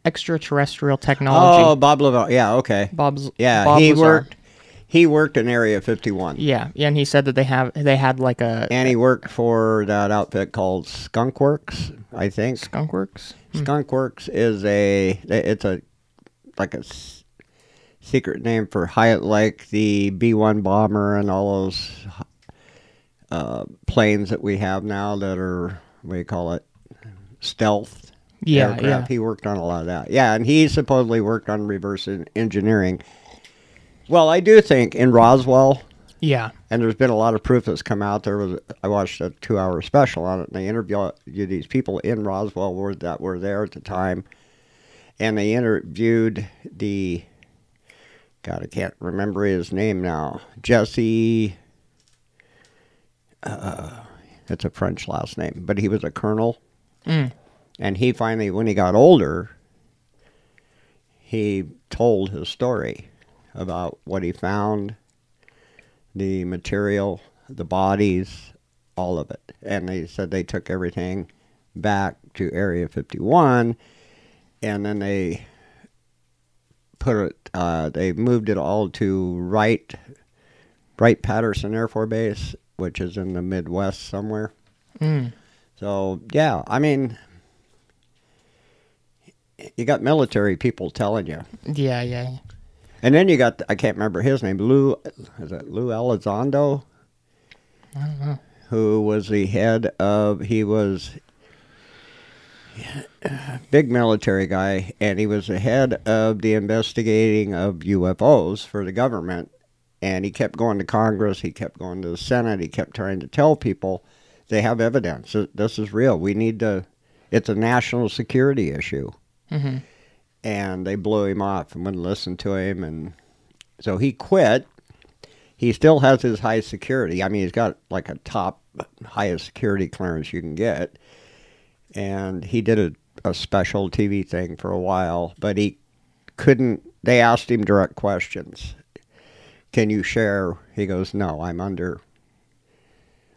extraterrestrial technology. Oh, Bob Lazar. Yeah, okay. Bob's Yeah, Bob he Lazar. worked. He worked in Area 51. Yeah, yeah, and he said that they have they had like a And he worked for that outfit called Skunk Works, I think. Skunk Works. Skunk Works is a it's a like a s- secret name for Hyatt like the B1 bomber and all those uh, planes that we have now that are what do you call it stealth Yeah, aircraft. yeah. He worked on a lot of that. Yeah, and he supposedly worked on reverse en- engineering. Well, I do think in Roswell, Yeah. and there's been a lot of proof that's come out. There was I watched a two-hour special on it, and they interviewed these people in Roswell were, that were there at the time, and they interviewed the God, I can't remember his name now. Jesse. Uh, it's a French last name, but he was a colonel, Mm. and he finally, when he got older, he told his story about what he found, the material, the bodies, all of it. And they said they took everything back to Area 51, and then they put it, uh, they moved it all to Wright, Wright Patterson Air Force Base, which is in the Midwest somewhere. Mm. So yeah, I mean, you got military people telling you, Yeah, yeah. And then you got I can't remember his name, Lou, is it Lou Elizondo, I don't know. who was the head of he was big military guy, and he was the head of the investigating of UFOs for the government, and he kept going to Congress, he kept going to the Senate, he kept trying to tell people they have evidence this is real. We need to. It's a national security issue hmm and they blew him off and wouldn't listen to him. And so he quit. He still has his high security. I mean he's got like a top highest security clearance you can get. And he did a, a special tv thing for a while but he couldn't they asked him direct questions. Can you share? He goes no i'm under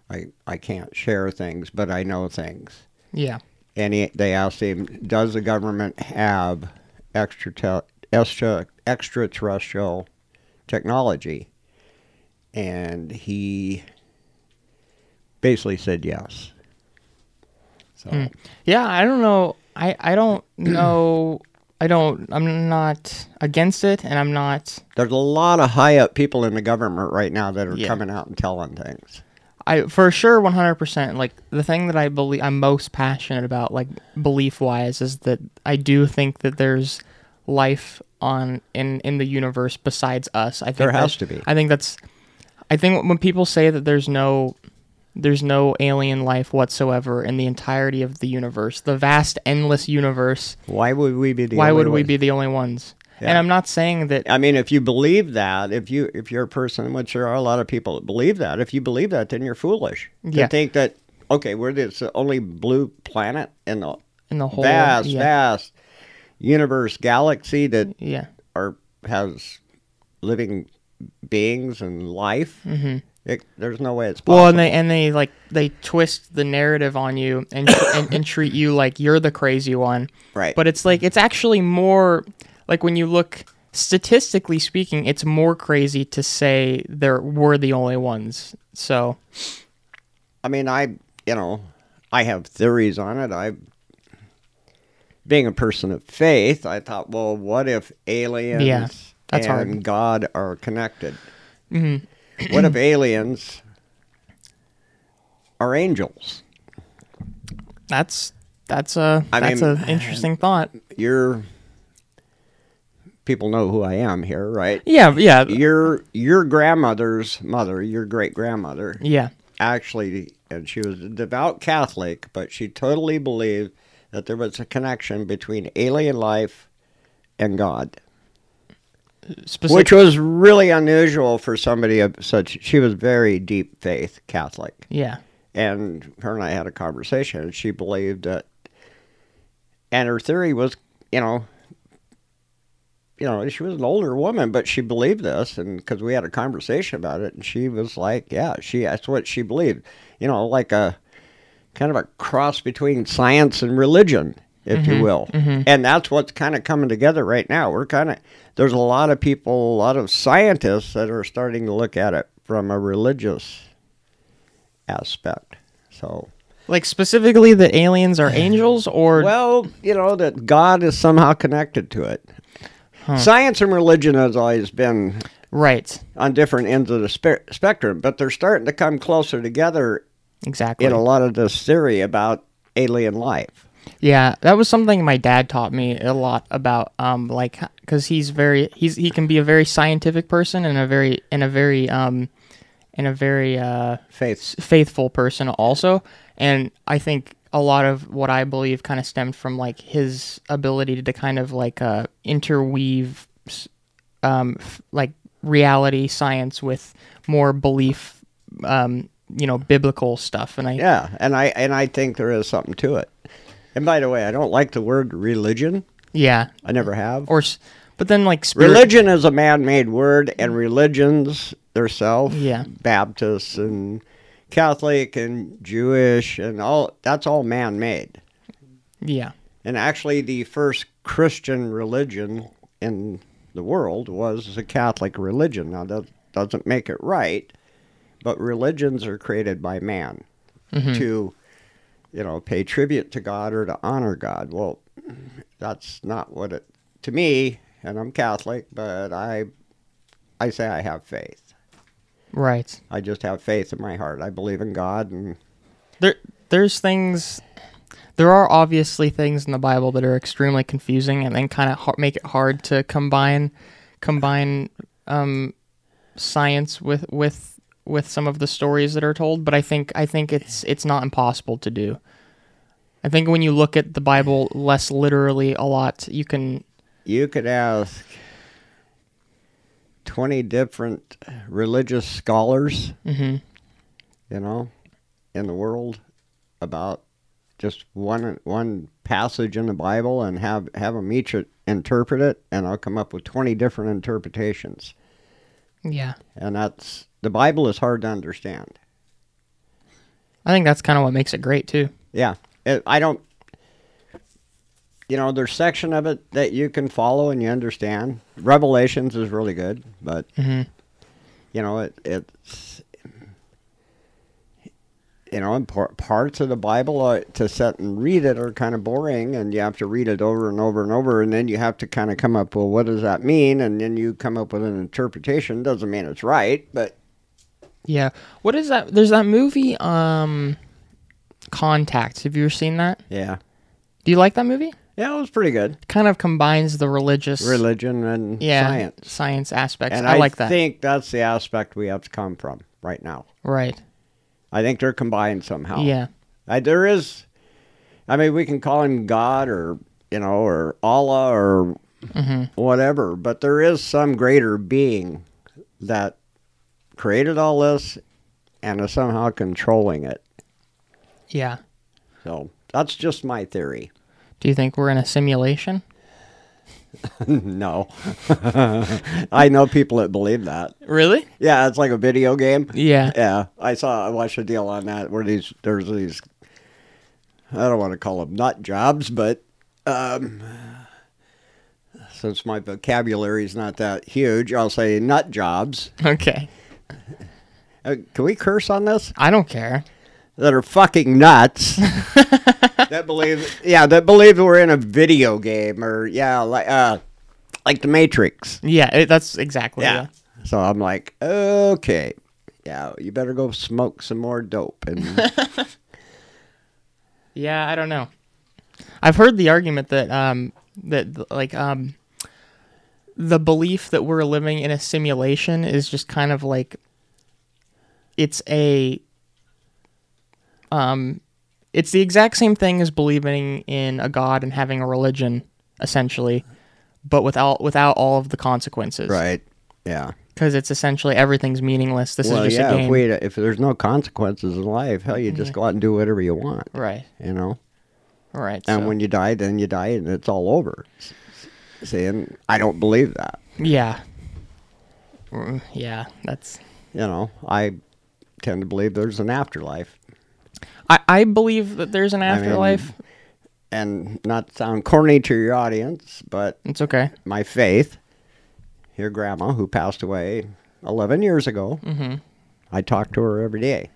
i i can't share things but i know things. Yeah. and he, they asked him, "Does the government have extra extra extraterrestrial technology?" And he basically said yes. So Hmm. Yeah, I don't know. I I don't *clears throat* know. I don't. I'm not against it, and I'm not. there's a lot of high up people in the government right now that are Yeah. coming out and telling things. I for sure 100% like the thing that I believe I'm most passionate about like belief wise is that I do think that there's life on in in the universe besides us. I think There has to be. I think that's I think when people say that there's no there's no alien life whatsoever in the entirety of the universe, the vast endless universe, Why would we be the why would we be the only ones? And I'm not saying that I mean, if you believe that, if you if you're a person, which there are a lot of people that believe that, if you believe that, then you're foolish Yeah. to think that okay, we're the only blue planet in the in the whole vast, yeah, vast universe galaxy that yeah. are has living beings and life. Mm-hmm. It, there's no way it's possible. Well, and they and they like they twist the narrative on you and, and and treat you like you're the crazy one. Right. But it's like it's actually more like when you look statistically speaking, it's more crazy to say there we're the only ones. So I mean, I you know, I have theories on it. I, being a person of faith, I thought, well, what if aliens Yeah, and hard. God are connected? Mm-hmm. what if *clears throat* aliens are angels? that's that's a I that's an interesting thought. You're people know who I am here, right? Yeah, yeah, Your your grandmother's mother, your great grandmother, yeah. actually, and she was a devout Catholic, but she totally believed that there was a connection between alien life and God, Specific, which was really unusual for somebody of such. She was very deep faith Catholic, yeah, and her and I had a conversation. And she believed that, and her theory was, you know. You know, she was an older woman, but she believed this, and because we had a conversation about it, and she was like, "Yeah, she—that's what she believed." You know, like a kind of a cross between science and religion, if you mm-hmm. will. Mm-hmm. And that's what's kind of coming together right now. We're kind of there's a lot of people, a lot of scientists that are starting to look at it from a religious aspect. So, like specifically that aliens are *sighs* angels or well, you know that God is somehow connected to it. Science and religion has always been right, on different ends of the spe- spectrum, but they're starting to come closer together exactly. in a lot of this theory about alien life. Yeah, that was something my dad taught me a lot about. Um, like because he's very he's he can be a very scientific person and a very and a very um, and a very uh Faith. faithful person also. And I think a lot of what I believe kind of stemmed from like his ability to kind of like uh interweave um f- like reality science with more belief um you know biblical stuff and I Yeah, and I and I think there is something to it. And by the way, I don't like the word religion. yeah I never have. or but then like spirit Religion is a man-made word, and religions themselves, Yeah. Baptists and Catholic and Jewish and all that's all man-made. yeah And actually, the first Christian religion in the world was the Catholic religion. Now, that doesn't make it right, but religions are created by man mm-hmm. to, you know, pay tribute to God or to honor God. Well, that's not what it. To me, and I'm Catholic, but I, I say I have faith. Right I just have faith in my heart. I believe in God, and there there's things there are obviously things in the bible that are extremely confusing and then kind of ha- make it hard to combine combine um science with with with some of the stories that are told but i think i think it's it's not impossible to do i think when you look at the bible less literally a lot you can you could ask 20 different religious scholars, Mhm. you know, in the world about just one one passage in the Bible and have, have them each interpret it, and I'll come up with 20 different interpretations. yeah And that's the Bible is hard to understand. i think that's kind of what makes it great too Yeah. It, I don't, you know, there's section of it that you can follow and you understand. Revelations is really good, but, you know, it, it's, you know, par- parts of the Bible uh, to sit and read it are kind of boring, and you have to read it over and over and over, and then you have to kind of come up, well, what does that mean? And then you come up with an interpretation. Doesn't mean it's right, but Yeah. What is that? There's that movie, um, Contact. Have you ever seen that? yeah. Do you like that movie? Yeah, it was pretty good. Kind of combines the religious, Religion and yeah, science. science aspects. And I, I, like that. I think that's the aspect we have to come from right now. right. I think they're combined somehow. Yeah. I, there is, I mean, we can call him God or, you know, or Allah or mm-hmm. whatever. But there is some greater being that created all this and is somehow controlling it. Yeah. So that's just my theory. Do you think we're in a simulation? *laughs* no. *laughs* I know people that believe that. Really? Yeah, it's like a video game. Yeah. Yeah. I saw I watched a deal on that where these there's these I don't want to call them nut jobs, but um since my vocabulary is not that huge, I'll say nut jobs. Okay. Uh, can we curse on this? I don't care. That are fucking nuts. *laughs* that believe, yeah, that believe we're in a video game or yeah, like uh, like the Matrix. Yeah, it, that's exactly. Yeah. So I'm like, okay, yeah, you better go smoke some more dope. And *laughs* Yeah, I don't know. I've heard the argument that um that like um the belief that we're living in a simulation is just kind of like it's a um it's the exact same thing as believing in a god and having a religion essentially but without without all of the consequences right, yeah. because it's essentially everything's meaningless this well, is just yeah. a game If we if there's no consequences in life, hell, you just go out and do whatever you want. right You know. right And so- when you die, then you die, and it's all over. See, and I don't believe that. yeah Mm, yeah that's You know, I tend to believe there's an afterlife. I, I believe that there's an mean, afterlife. And not sound corny to your audience, but it's okay. my faith, your grandma who passed away 11 years ago, Mhm. I talk to her every day.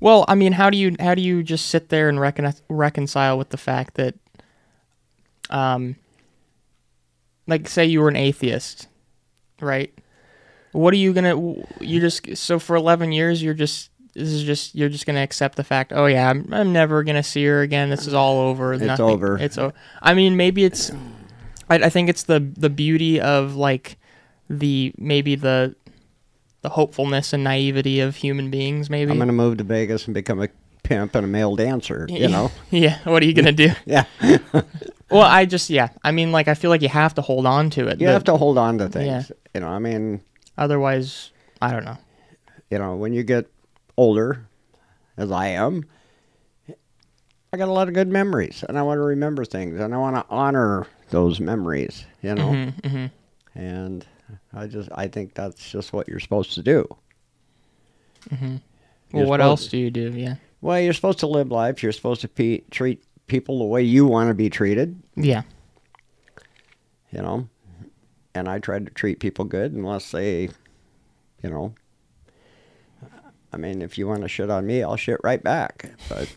Well, I mean, how do you how do you just sit there and recon- reconcile with the fact that, um, like, say you were an atheist, right? What are you gonna? You just so for eleven years you're just this is just you're just gonna accept the fact. Oh yeah, I'm, I'm never gonna see her again. This is all over. It's Nothing- over. It's I mean, maybe it's. I, I think it's the the beauty of like the maybe the the hopefulness and naivety of human beings. Maybe I'm going to move to Vegas and become a pimp and a male dancer, you *laughs* know? yeah. What are you gonna do? *laughs* Yeah. *laughs* well, I just yeah. I mean, like I feel like you have to hold on to it. You have to hold on to things. Yeah. You know, I mean, Otherwise, I don't know. you know, when you get older, as I am, I got a lot of good memories, and I want to remember things, and I want to honor those memories. You know, Mhm, mhm. and I just I think that's just what you're supposed to do. hmm Well, what else do you do? Yeah. Well, you're supposed to live life. You're supposed to pe- treat people the way you want to be treated. Yeah. You know, and I tried to treat people good, unless they, you know. I mean, if you want to shit on me, I'll shit right back. But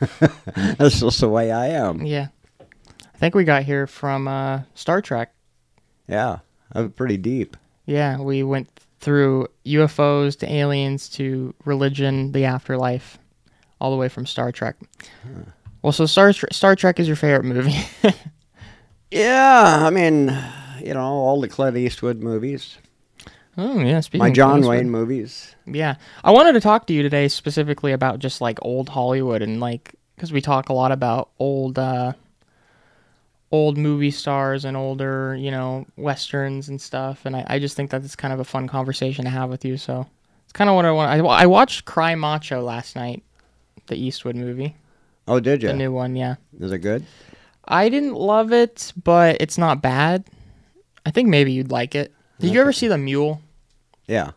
*laughs* that's just the way I am. Yeah. I think we got here from uh, Star Trek. Yeah, I'm pretty deep. Yeah, we went through UFOs to aliens to religion, the afterlife, all the way from Star Trek. Well, so Star Star Trek is your favorite movie. *laughs* Yeah, I mean, you know, all the Clint Eastwood movies, oh yeah, speaking my John. Wayne movies. Yeah, I wanted to talk to you today specifically about just like old Hollywood and like because we talk a lot about old, uh, old movie stars and older, you know, westerns and stuff. And I, I just think that it's kind of a fun conversation to have with you. So it's kind of what I want. I, I watched Cry Macho last night, the Eastwood movie, Oh, did you? the new one. Yeah, Is it good? I didn't love it, but it's not bad. I think maybe you'd like it. Did you ever see the Mule? Yeah.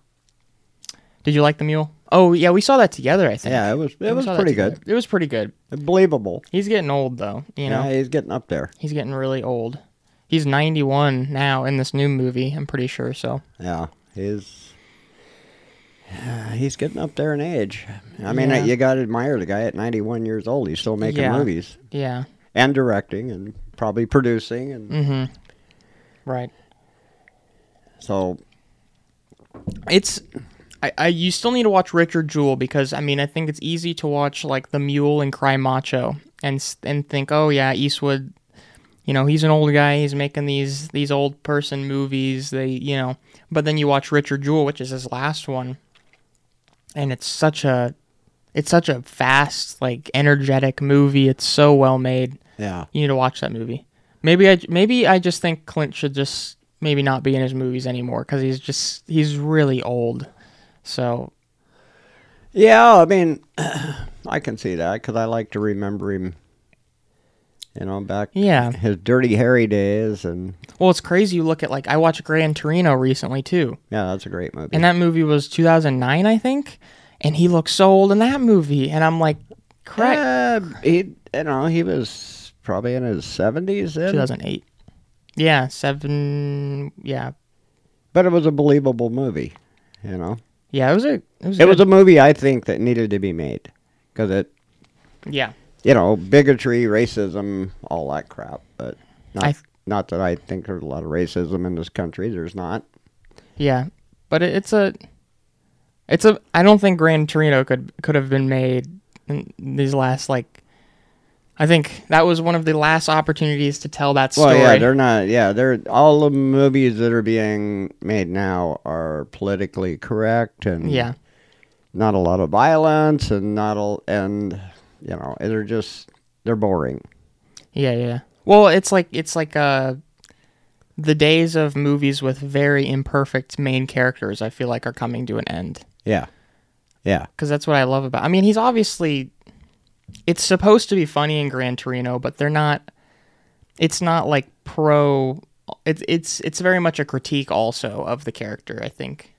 Did you like the Mule? Oh yeah, we saw that together. I think. Yeah, it was We it was pretty good. It was pretty good. Believable. He's getting old though, you know. Yeah, he's getting up there. He's getting really old. He's 91 now in this new movie, I'm pretty sure, so. Yeah, he's he's getting up there in age. I mean, Yeah. you got to admire the guy at 91 years old. He's still making Yeah. movies Yeah. and directing and probably producing and Mhm. Right. so It's I, I you still need to watch Richard Jewell because I mean, I think it's easy to watch like The Mule and Cry Macho and and think, "Oh yeah, Eastwood you know, he's an old guy, he's making these these old person movies, they, you know, but then you watch Richard Jewell, which is his last one, and it's such a it's such a fast, like energetic movie. It's so well made. yeah. You need to watch that movie. Maybe I maybe I just think Clint should just maybe not be in his movies anymore because he's just he's really old. So Yeah, I mean, *clears throat* I can see that because I like to remember him. You know, back Yeah. his Dirty Harry days, and well, it's crazy. You look at like I watched Gran Torino recently too, yeah, that's a great movie. and that movie was 2009, I think, and he looks so old in that movie, and I'm like, crap. Uh, he, you know, he was probably in his seventies then, 2008. Yeah, seven. Yeah, but it was a believable movie. You know, yeah. It was a. It was. it was a movie I think that needed to be made because it, Yeah. you know, bigotry, racism, all that crap. But not, I- not that I think there's a lot of racism in this country. There's not. Yeah, but it, it's a, it's a. I don't think Gran Torino could could have been made in these last like. I think that was one of the last opportunities to tell that story. Well, yeah, they're not. Yeah, they're all the movies that are being made now are politically correct and yeah, not a lot of violence and not a and you know they're just they're boring. yeah, yeah. Well, it's like it's like uh, the days of movies with very imperfect main characters. I feel like are coming to an end Yeah, yeah, because that's what I love about. I mean, he's obviously. It's supposed to be funny in Gran Torino, but they're not. It's not like pro. It's it's it's very much a critique also of the character. I think.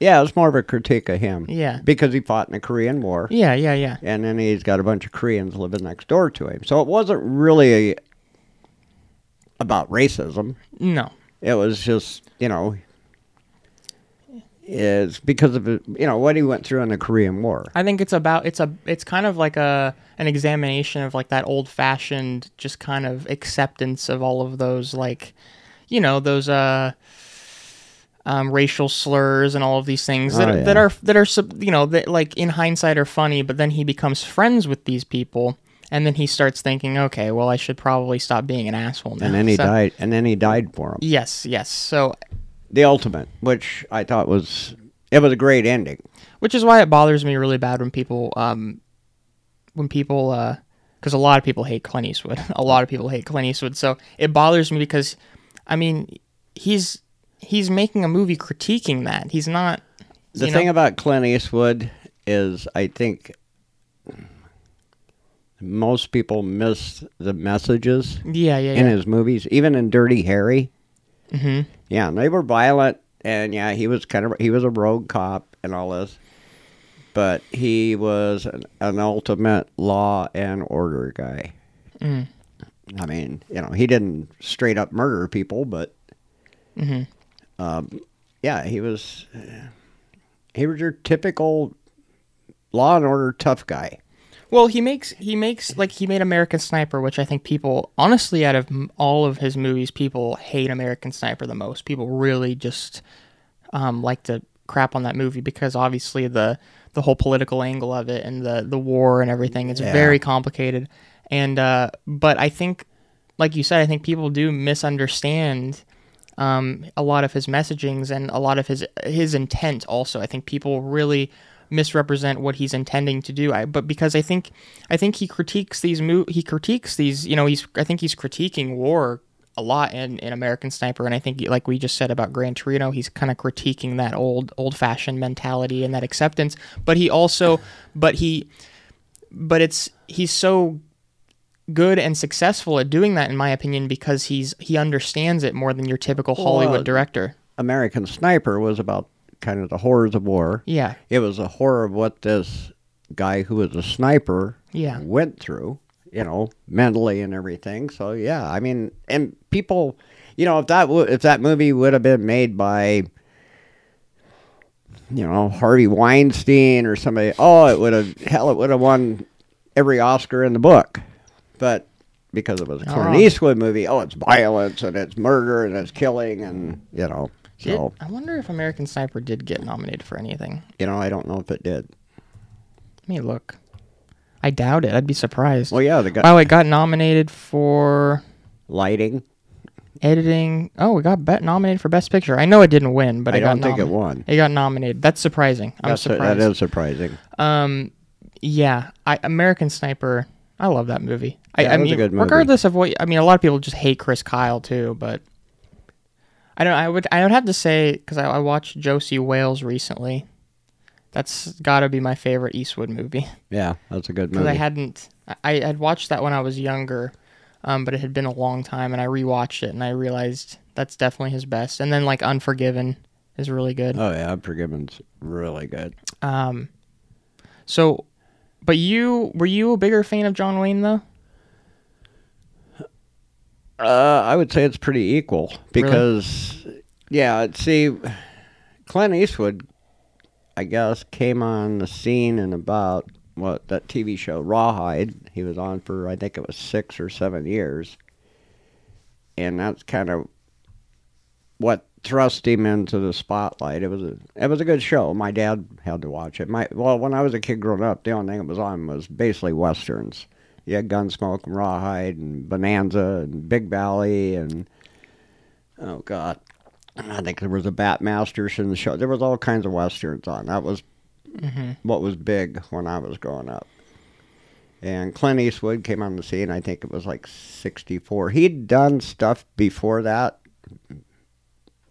yeah. It's more of a critique of him. Yeah. because he fought in the Korean War. Yeah, yeah, yeah. and then he's got a bunch of Koreans living next door to him. So it wasn't really about racism. No. It was just you know. It's because of you know what he went through in the Korean War. I think it's about it's a it's kind of like a an examination of like that old fashioned just kind of acceptance of all of those like you know those uh um, racial slurs and all of these things that, Oh, that are that are you know that like in hindsight are funny but then he becomes friends with these people and then he starts thinking okay well I should probably stop being an asshole now. and then he So- died and then he died for him yes yes. So the ultimate which i thought was it was a great ending which is why it bothers me really bad when people um when people uh because a lot of people hate Clint Eastwood. *laughs* a lot of people hate Clint Eastwood. So it bothers me because, I mean, he's he's making a movie critiquing that. He's not. the thing know- about clint eastwood is i think most people miss the messages Yeah, yeah, in yeah. his movies even in dirty harry Mhm. yeah and they were violent and yeah he was kind of he was a rogue cop and all this but he was an, an ultimate law and order guy Mm. I mean, you know, he didn't straight up murder people, but Mhm. um, yeah, he was he was your typical law and order tough guy. Well, he makes he makes like he made American Sniper, which I think people honestly out of all of his movies, people hate American Sniper the most. People really just um, like to crap on that movie because obviously the the whole political angle of it and the the war and everything it's Yeah. very complicated. And uh, but I think, like you said, I think people do misunderstand um, a lot of his messagings and a lot of his his intent. Also, I think people really misrepresent what he's intending to do. I, but because I think I think he critiques these he critiques these. You know, he's I think he's critiquing war a lot in, in American Sniper, and I think like we just said about Gran Torino, he's kind of critiquing that old old fashioned mentality and that acceptance. But he also, but he, but it's he's so good and successful at doing that in my opinion because he's he understands it more than your typical Hollywood Well, director. American Sniper was about kind of the horrors of war. Yeah. It was a horror of what this guy who was a sniper Yeah. went through, you know, mentally and everything. So yeah, I mean, and people, you know, if that w- if that movie would have been made by you know, Harvey Weinstein or somebody, oh, it would have hell it would have won every Oscar in the book. But because it was a Not Clint wrong. Eastwood movie, oh, it's violence and it's murder and it's killing and you know, Did- so I wonder if American Sniper did get nominated for anything. you know, I don't know if it did. Let me look. I doubt it. I'd be surprised. Well, yeah, the guy Wow, it got nominated for lighting. editing. Oh, it got bet nominated for Best Picture. I know it didn't win, but I it got don't think it won. It got nominated. That's surprising. I'm That's surprised. that is surprising. Um, yeah, I, American Sniper. I love that movie. I, Yeah, I a mean, good movie. regardless of what I mean, a lot of people just hate Chris Kyle too, but I don't. I would. I would have to say because I, I watched Josey Wales recently. That's got to be my favorite Eastwood movie *laughs* Yeah, that's a good because movie. I hadn't. I I had watched that when I was younger, um, but it had been a long time, and I rewatched it, and I realized that's definitely his best. And then like Unforgiven is really good. oh yeah, Unforgiven's really good. Um, so, but you were you a bigger fan of John Wayne though? Uh, I would say it's pretty equal because, yeah, see, Clint Eastwood, I guess, came on the scene in about what that TV show Rawhide. He was on for I think it was six or seven years, and that's kind of what thrust him into the spotlight. It was a it was a good show. My dad had to watch it. My well, when I was a kid growing up, the only thing it was on was basically westerns. You had Gunsmoke and Rawhide and Bonanza and Big Valley and oh god, I think there was a Bat Masterson the show. There was all kinds of westerns on. That was what was big when I was growing up. And Clint Eastwood came on the scene. I think it was like '64. He'd done stuff before that,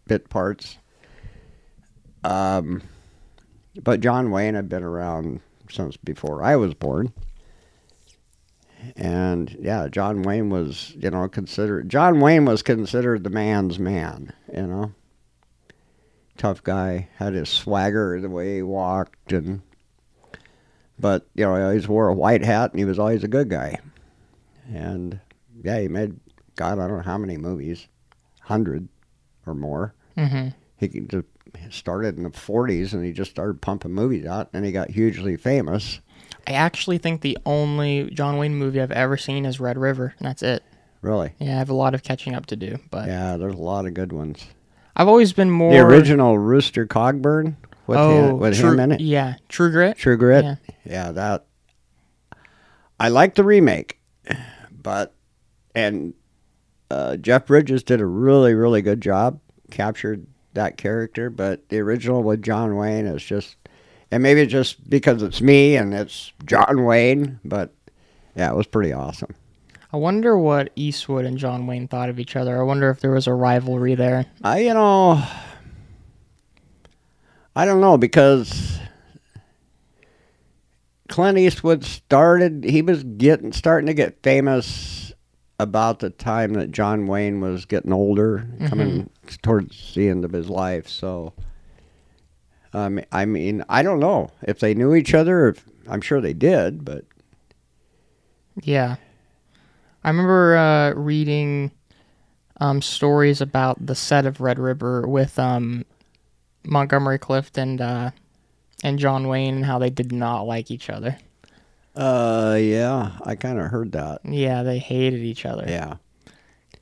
bit parts. Um, but John Wayne had been around since before I was born. And yeah, John Wayne was, you know, considered John Wayne was considered the man's man, you know. Tough guy, had his swagger the way he walked and but, you know, he always wore a white hat and he was always a good guy. And yeah, he made God, I don't know how many movies. Hundred or more. Mm-hmm. He just started in the 40s and he just started pumping movies out and he got hugely famous. I actually think the only John Wayne movie I've ever seen is Red River, and that's it. Really? Yeah, I have a lot of catching up to do, but Yeah, there's a lot of good ones. I've always been more The original Rooster Cogburn with, oh, him, with True- him in it. Yeah, True Grit. True Grit. Yeah. Yeah. that. I like the remake, but and uh, Jeff Bridges did a really really good job, captured that character. But the original with John Wayne is just, and maybe it's just because it's me and it's John Wayne, but yeah, it was pretty awesome. I wonder what Eastwood and John Wayne thought of each other. I wonder if there was a rivalry there. I you know, I don't know because Clint Eastwood started. He was getting starting to get famous about the time that John Wayne was getting older, coming mm-hmm. towards the end of his life. So, um, I mean, I don't know if they knew each other. If, I'm sure they did, but Yeah. I remember uh, reading um, stories about the set of Red River with um, Montgomery Clift and uh, and John Wayne and how they did not like each other. uh, yeah, I kind of heard that. Yeah, they hated each other. Yeah,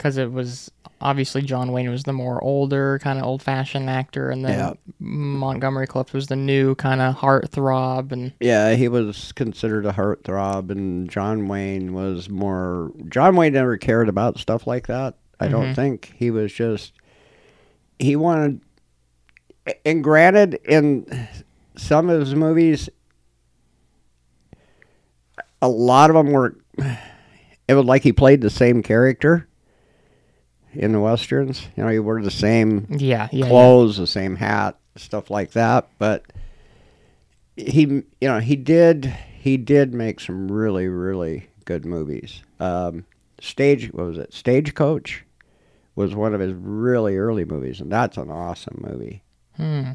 Because it was obviously John Wayne was the more older, kind of old fashioned actor, and then Yeah. Montgomery Clift was the new kind of heartthrob. And Yeah, he was considered a heartthrob, and John Wayne was more. John Wayne never cared about stuff like that. I don't mm-hmm. think he was just. He wanted, and granted, in some of his movies, a lot of them were. It was like he played the same character. In the westerns, you know, he wore the same yeah, yeah, yeah. clothes, the same hat, stuff like that. But he, you know, he did he did make some really really good movies. Um, Stage what was it? Stagecoach was one of his really early movies, and that's an awesome movie. Hmm.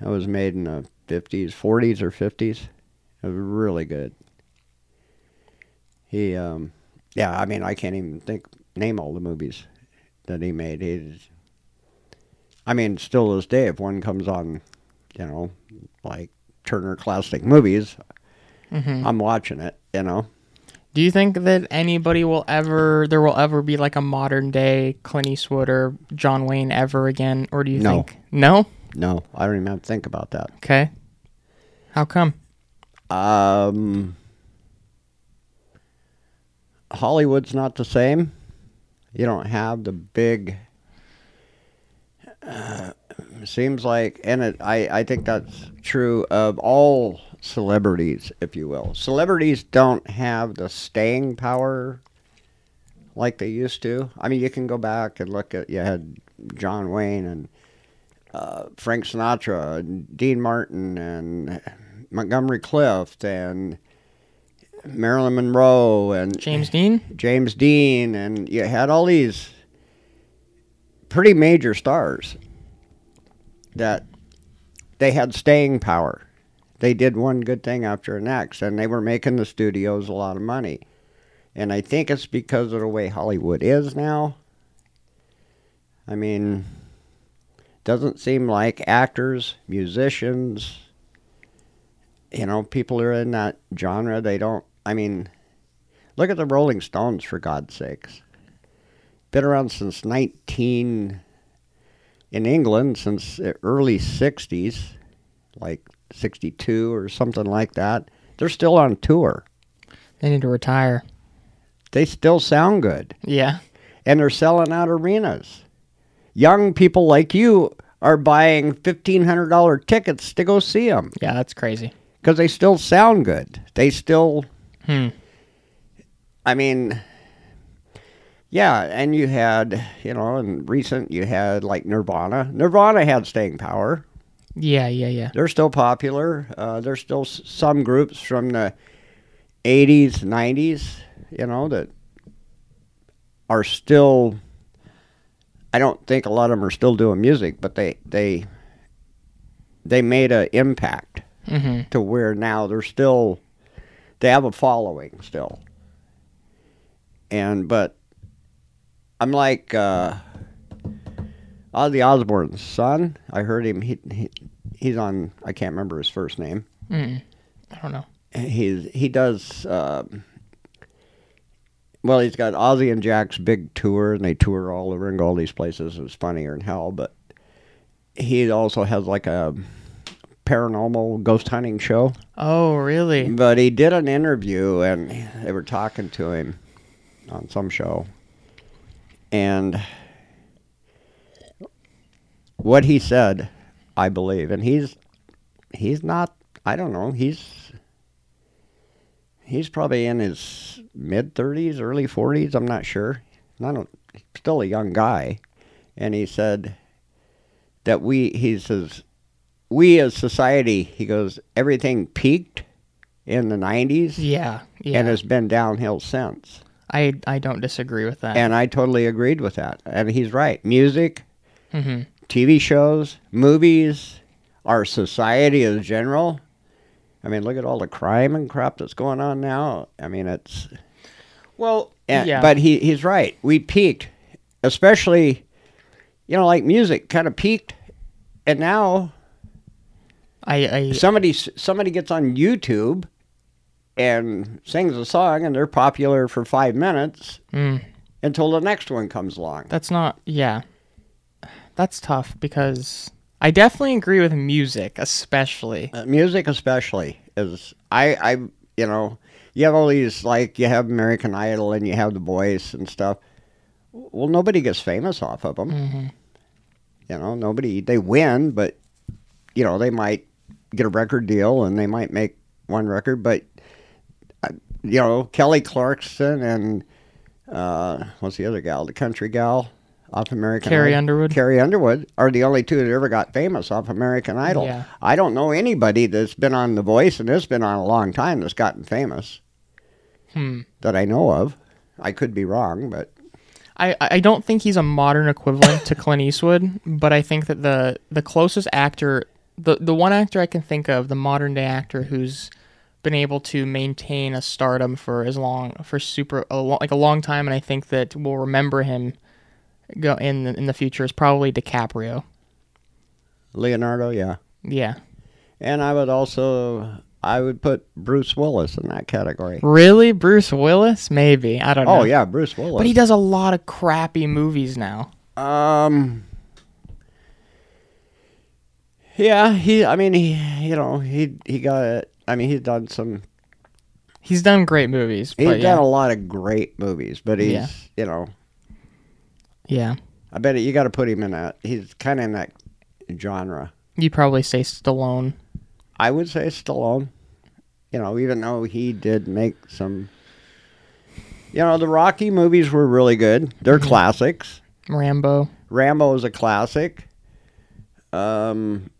It was made in the fifties, forties, or fifties. It was really good. He, um, yeah, I mean, I can't even think name all the movies that he made. He's, I mean, still to this day, if one comes on, you know, like Turner Classic Movies, Mhm. I'm watching it. You know, Do you think that anybody will ever, there will ever be like a modern day Clint Eastwood or John Wayne ever again? Or do you No. think? No? no, I don't even have to think about that. Okay. How come? Um, Hollywood's not the same. You don't have the big. Uh, seems like, and it, I, I think that's true of all celebrities, if you will. Celebrities don't have the staying power like they used to. I mean, you can go back and look at you had John Wayne and uh, Frank Sinatra, and Dean Martin, and Montgomery Clift, and Marilyn Monroe, and James Dean. James Dean, and you had all these pretty major stars that they had staying power. They did one good thing after the next, and they were making the studios a lot of money. And I think it's because of the way Hollywood is now. I mean, doesn't seem like actors, musicians, you know, people who are in that genre, they don't, I mean, look at the Rolling Stones, for God's sakes. Been around since 19, in England, since the early 60s, like 62 or something like that. They're still on tour. They need to retire. They still sound good. Yeah. And they're selling out arenas. Young people like you are buying $1,500 tickets to go see them Yeah, that's crazy. because they still sound good. They still, Hmm. I mean, yeah, and you had, you know, in recent, you had like Nirvana. Nirvana had staying power. Yeah, yeah, yeah. They're still popular. Uh, there's still s- some groups from the 80s, 90s, you know, that are still. I don't think a lot of them are still doing music, but they they they made an impact Mm-hmm. to where now they're still they have a following still. And but I'm like uh Ozzy Osbourne's son. I heard him he, he he's on I can't remember his first name. Mm. I don't know. He's he does um well, he's got Ozzy and Jack's big tour, and they tour all over and go all these places. It was funnier than hell, but he also has like a paranormal ghost hunting show. Oh, really? But he did an interview, and they were talking to him on some show, and what he said, I believe, and he's he's not. I don't know. He's he's probably in his mid thirties, early forties. I'm not sure. Not a, still a young guy, and he said that we. He says we as society. He goes everything peaked in the 90s Yeah, yeah. and has been downhill since. I I don't disagree with that. And I totally agreed with that. And he's right. Music, Mhm. TV shows, movies, our society as general. I mean, look at all the crime and crap that's going on now. I mean, it's well, and, yeah. but he he's right. We peaked, especially, you know, like music kind of peaked, and now I, I somebody somebody gets on YouTube and sings a song, and they're popular for five minutes Mm. until the next one comes along. That's not. Yeah, that's tough because I definitely agree with music, especially. Uh, music, especially, is I I you know you have all these like you have American Idol and you have The Voice and stuff. Well, nobody gets famous off of them. Mhm. You know, nobody they win, but you know they might get a record deal and they might make one record, but uh, you know Kelly Clarkson and uh, what's the other gal, the country gal off American Carrie Idol? Underwood? Carrie Underwood are the only two that ever got famous off American Idol. Yeah. I don't know anybody that's been on The Voice and has been on a long time that's gotten famous Hmm. that I know of. I could be wrong, but I, I don't think he's a modern equivalent to Clint Eastwood, but I think that the the closest actor, the the one actor I can think of, the modern day actor who's been able to maintain a stardom for as long for super a lo- like a long time, and I think that we'll remember him go in the, in the future is probably DiCaprio. Leonardo, yeah. Yeah, And I would also I would put Bruce Willis in that category. really, Bruce Willis? Maybe I don't know. Oh yeah, Bruce Willis. but he does a lot of crappy movies now. Um. Yeah, he. I mean, he. You know, he. He got. I mean, he's done some. He's done great movies. He's but done a lot of great movies, but he's. Yeah. You know, yeah, I bet you got to put him in that. He's kind of in that genre. you probably say Stallone. I would say Stallone. you know, even though he did make some, you know, the Rocky movies were really good. They're classics. Rambo. Rambo is a classic. Um,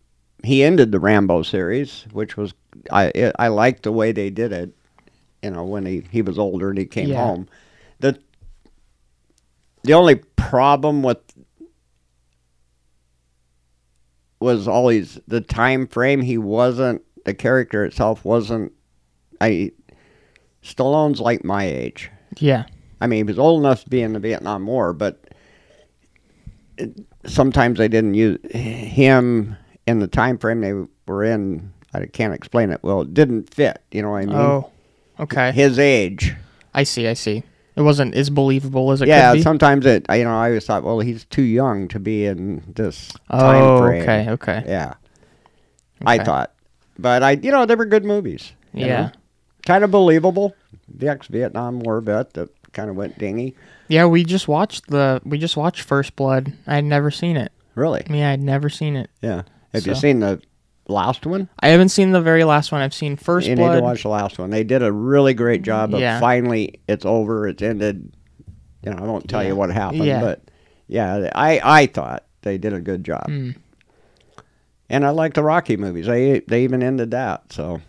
he ended the Rambo series, which was I I liked the way they did it. You know, when he, he was older and he came Yeah. home. The the only problem with was always the time frame. He wasn't the character itself wasn't. I Stallone's like my age. Yeah. I mean, he was old enough to be in the Vietnam War, but it, sometimes they didn't use him in the time frame they were in. I can't explain it. Well, it didn't fit. You know what I mean? Oh. Okay. His age. I see. I see. It wasn't as believable as it yeah, could be. sometimes it. You know, I always thought, well, he's too young to be in this Oh, time frame. okay, okay. Yeah, I thought, but I, you know, they were good movies. Yeah. know? kind of believable. The ex-Vietnam War vet that kind of went dingy. Yeah, we just watched the we just watched First Blood. I had never seen it. Really? Yeah, I'd never seen it. Yeah. Have you seen the last one? I haven't seen the very last one. I've seen First you need to watch the last one. They did a really great job of Yeah. finally it's over, it's ended. You know, I won't tell Yeah. you what happened, Yeah. but yeah, I I thought they did a good job. Hmm. And I like the Rocky movies. They they even ended that. So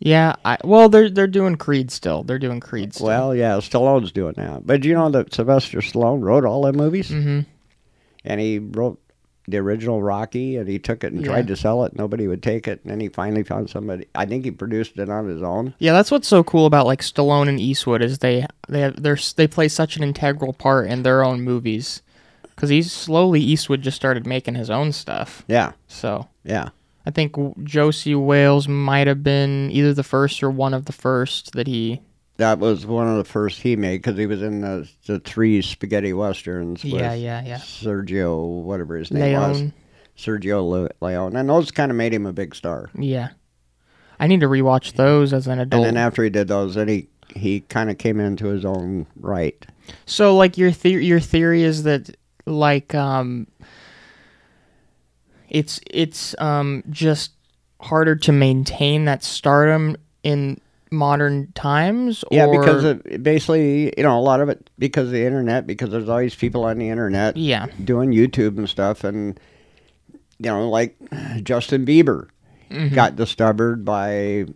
Yeah, I well they're they're doing Creed still. They're doing Creed still. well, yeah, Stallone's doing that. But you know that Sylvester Stallone wrote all the movies, mm-hmm. and he wrote the original Rocky, and he took it and Yeah. tried to sell it. Nobody would take it, and then he finally found somebody. I think he produced it on his own. Yeah, that's what's so cool about like Stallone and Eastwood is they they have, they're they play such an integral part in their own movies. Because he's slowly Eastwood just started making his own stuff. Yeah, So yeah. I think Josey Wales might have been either the first or one of the first that he. That was one of the first he made because he was in the the three spaghetti westerns. With Yeah, yeah, yeah. Sergio, whatever his name was, Sergio Le- Leone, and those kind of made him a big star. Yeah. I need to rewatch those as an adult. And then after he did those, then he he kind of came into his own right. So like your theory your theory is that like um it's it's um just harder to maintain that stardom in modern times or Yeah, because of, basically, you know, a lot of it because of the internet, because there's always people on the internet, Yeah. doing YouTube and stuff, and you know, like Justin Bieber Mhm. got discovered by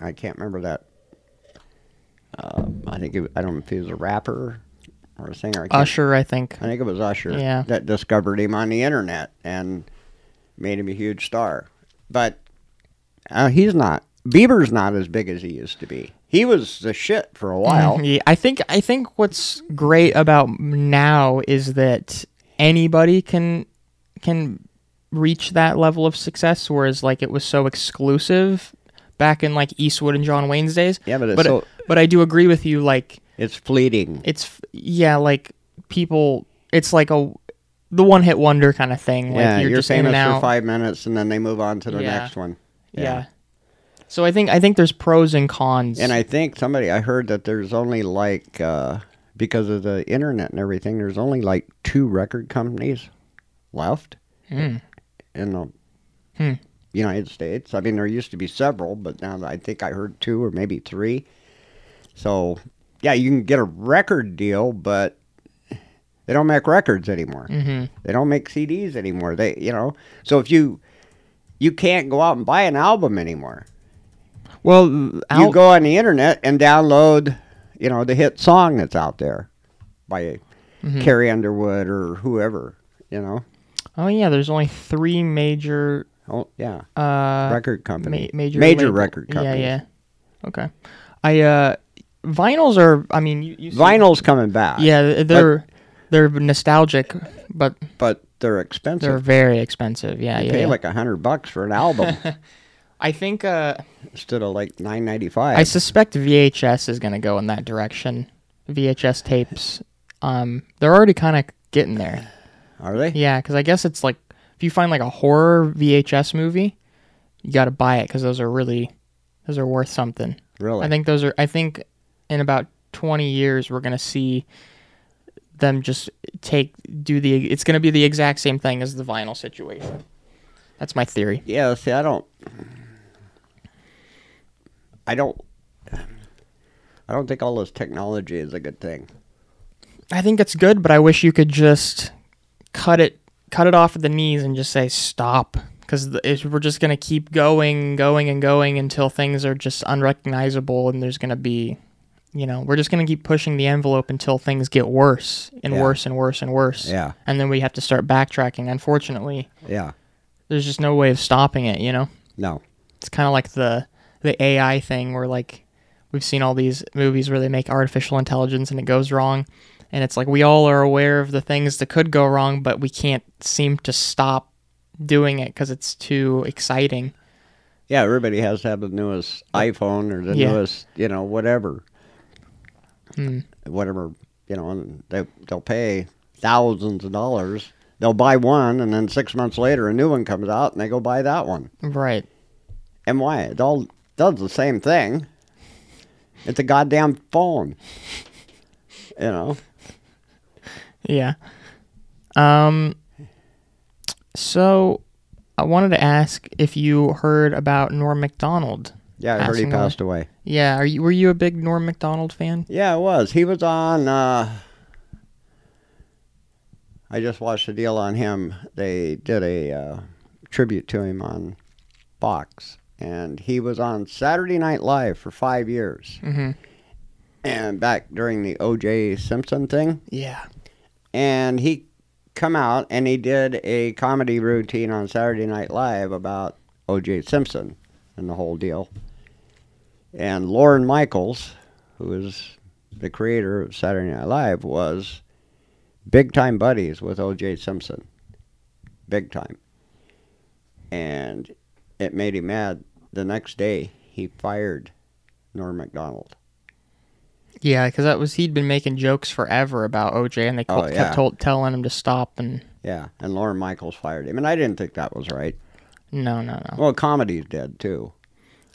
I can't remember that. Um, I think it, I don't know if he was a rapper or a singer. I Usher, I think. I think it was Usher. Yeah. that discovered him on the internet and made him a huge star. But uh, he's not. Bieber's not as big as he used to be. He was the shit for a while. Mhm, Yeah, I think I think what's great about now is that anybody can can reach that level of success, whereas like it was so exclusive back in like Eastwood and John Wayne's days. Yeah, but it's but so- but I do agree with you. Like It's fleeting. it's yeah, like people. It's like a the one hit wonder kind of thing. Like yeah, you're, you're, just famous for five minutes and then they move on to the Yeah. next one. yeah. So I think I think there's pros and cons. And I think somebody I heard that there's only like uh, because of the internet and everything, there's only like two record companies left Hmm. in the Hmm. United States. I mean, there used to be several, but now I think I heard two or maybe three. So yeah, you can get a record deal, but they don't make records anymore. Mhm. They don't make CDs anymore. They, you know, so if you you can't go out and buy an album anymore. Well, you go on the internet and download, you know, the hit song that's out there by Mhm. Carrie Underwood or whoever, you know. Oh yeah, there's only three major. Oh yeah, uh, record company, ma- major major label- record companies. Yeah, yeah. Okay. I uh, vinyls are. I mean, you, you see- Vinyl's coming back. Yeah, they're they're nostalgic, but but they're expensive. they're very expensive. Yeah, you yeah. pay yeah. like a hundred bucks for an album *laughs* I think uh, instead of like nine ninety five. I suspect VHS is gonna go in that direction. VHS tapes, um, they're already kind of getting there. Are they? Yeah, because I guess it's like if you find like a horror VHS movie, you got to buy it because those are really those are worth something. Really? I think those are. I think in about twenty years we're gonna see them just take do the. It's gonna be the exact same thing as the vinyl situation. That's my theory. Yeah, see, I don't. I don't. I don't think all this technology is a good thing. I think it's good, but I wish you could just cut it cut it off at the knees and just say stop because we're just gonna keep going, going, and going until things are just unrecognizable, and there's gonna be, you know, we're just gonna keep pushing the envelope until things get worse and Yeah. worse and worse and worse. Yeah. and then we have to start backtracking. Unfortunately, Yeah. there's just no way of stopping it. You know, No. it's kind of like the the AI thing where like we've seen all these movies where they make artificial intelligence and it goes wrong and it's like we all are aware of the things that could go wrong but we can't seem to stop doing it because it's too exciting Yeah, everybody has to have the newest iPhone or the Yeah. newest, you know, whatever. Hmm. Whatever, you know, and they they'll pay thousands of dollars. They'll buy one, and then six months later, a new one comes out, and they go buy that one. right And why? It all does the same thing. It's a goddamn phone. You know. yeah um so i wanted to ask if you heard about norm macdonald Yeah, I heard he away. passed away. yeah are you were you a big norm macdonald fan Yeah, it was. He was on. Uh, I just watched a deal on him. They did a uh, tribute to him on Fox, and he was on Saturday Night Live for five years. mm-hmm. And back during the O.J. Simpson thing, yeah and he come out and he did a comedy routine on Saturday Night Live about O.J. Simpson and the whole deal. And Lorne Michaels, who is the creator of Saturday Night Live, was big time buddies with O.J. Simpson, big time. And it made him mad. The next day, he fired Norm Macdonald. Yeah, because that was he'd been making jokes forever about OJ, and they Oh, kept yeah. told, telling him to stop. And Yeah, and Lorne Michaels fired him, and I didn't think that was right. no, no, no. Well, comedy's dead too.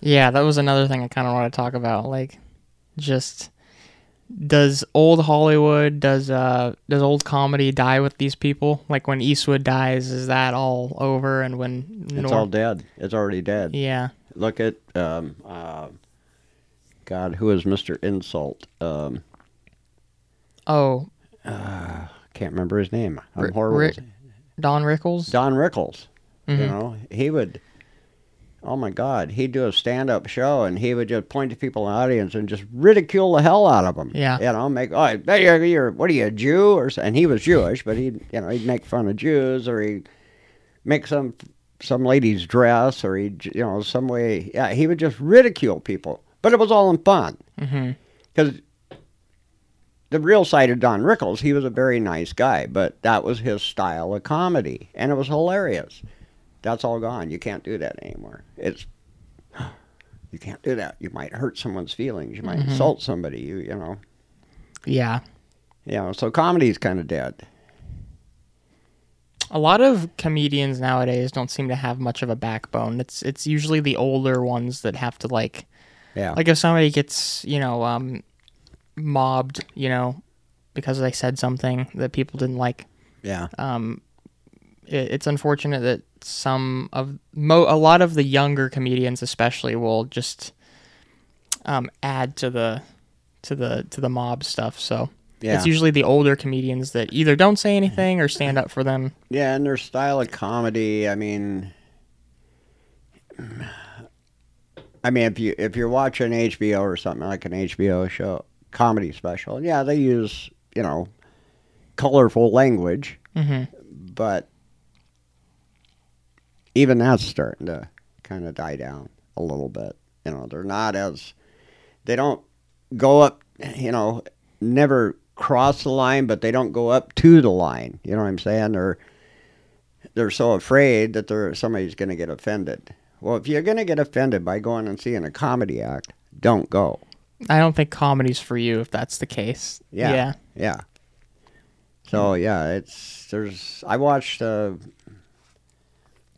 Yeah, that was another thing I kind of want to talk about. Like, just does old Hollywood, does uh, does old comedy die with these people? Like when Eastwood dies, is that all over? And when It's all dead. It's already dead. yeah, Look at um, uh, God, who is Mister Insult? Um, oh, Uh, can't remember his name. I'm Ri- horrible. Ri- Don Rickles. Don Rickles. You Mhm. know, he would. Oh my God, he'd do a stand-up show and he would just point to people in the audience and just ridicule the hell out of them. Yeah. you know, make oh, you're, you're what are you a Jew or and he was Jewish, but he'd you know he'd make fun of Jews or he would make some some lady's dress or he'd, you know some way yeah he would just ridicule people, but it was all in fun mm-hmm. because the real side of Don Rickles, he was a very nice guy, but that was his style of comedy, and it was hilarious. That's all gone. You can't do that anymore. It's *gasps* you can't do that. You might hurt someone's feelings. You might Mhm. insult somebody. You you know. Yeah, You know, so comedy's kind of dead. a lot of comedians nowadays don't seem to have much of a backbone. It's it's usually the older ones that have to like Yeah. like if somebody gets you know um mobbed you know because they said something that people didn't like yeah. um it, it's unfortunate that some of mo a lot of the younger comedians especially will just um add to the to the to the mob stuff. So Yeah. it's usually the older comedians that either don't say anything or stand up for them. Yeah, and their style of comedy, I mean I mean if you if you're watching HBO or something like an HBO show comedy special, yeah, they use, you know, colorful language, hmm but even that's starting to kind of die down a little bit. You know, they're not as they don't go up, you know, never cross the line, but they don't go up to the line. You know what I'm saying? They're they're so afraid that they're somebody's going to get offended. Well, if you're going to get offended by going and seeing a comedy act, don't go. i don't think comedy's for you if that's the case Yeah. yeah Yeah. So yeah, it's there's I watched uh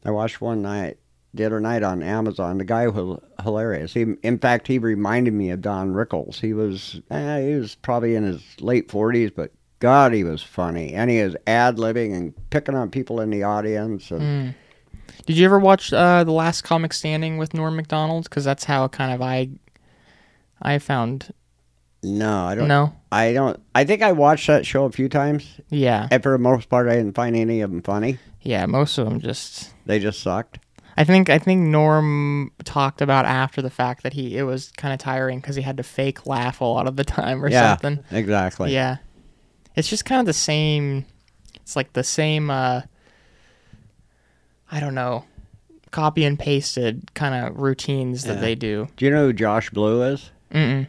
I watched one night the other night on Amazon. The guy was hilarious. He in fact he reminded me of Don Rickles. He was eh, he was probably in his late forties, but God, he was funny, and he was ad libbing and picking on people in the audience. And Mm. Did you ever watch uh, the Last Comic Standing with Norm Macdonald? Because that's how kind of I I found No, I don't. no. I don't. I think I watched that show a few times, Yeah, and for the most part, I didn't find any of them funny. yeah. Most of them just. They just sucked. I think I think Norm talked about after the fact that he it was kind of tiring because he had to fake laugh a lot of the *laughs* time or yeah, something. exactly. Yeah. It's just kind of the same it's like the same uh I don't know, copy and pasted kind of routines that Yeah. they do. Do you know who Josh Blue is? Mm.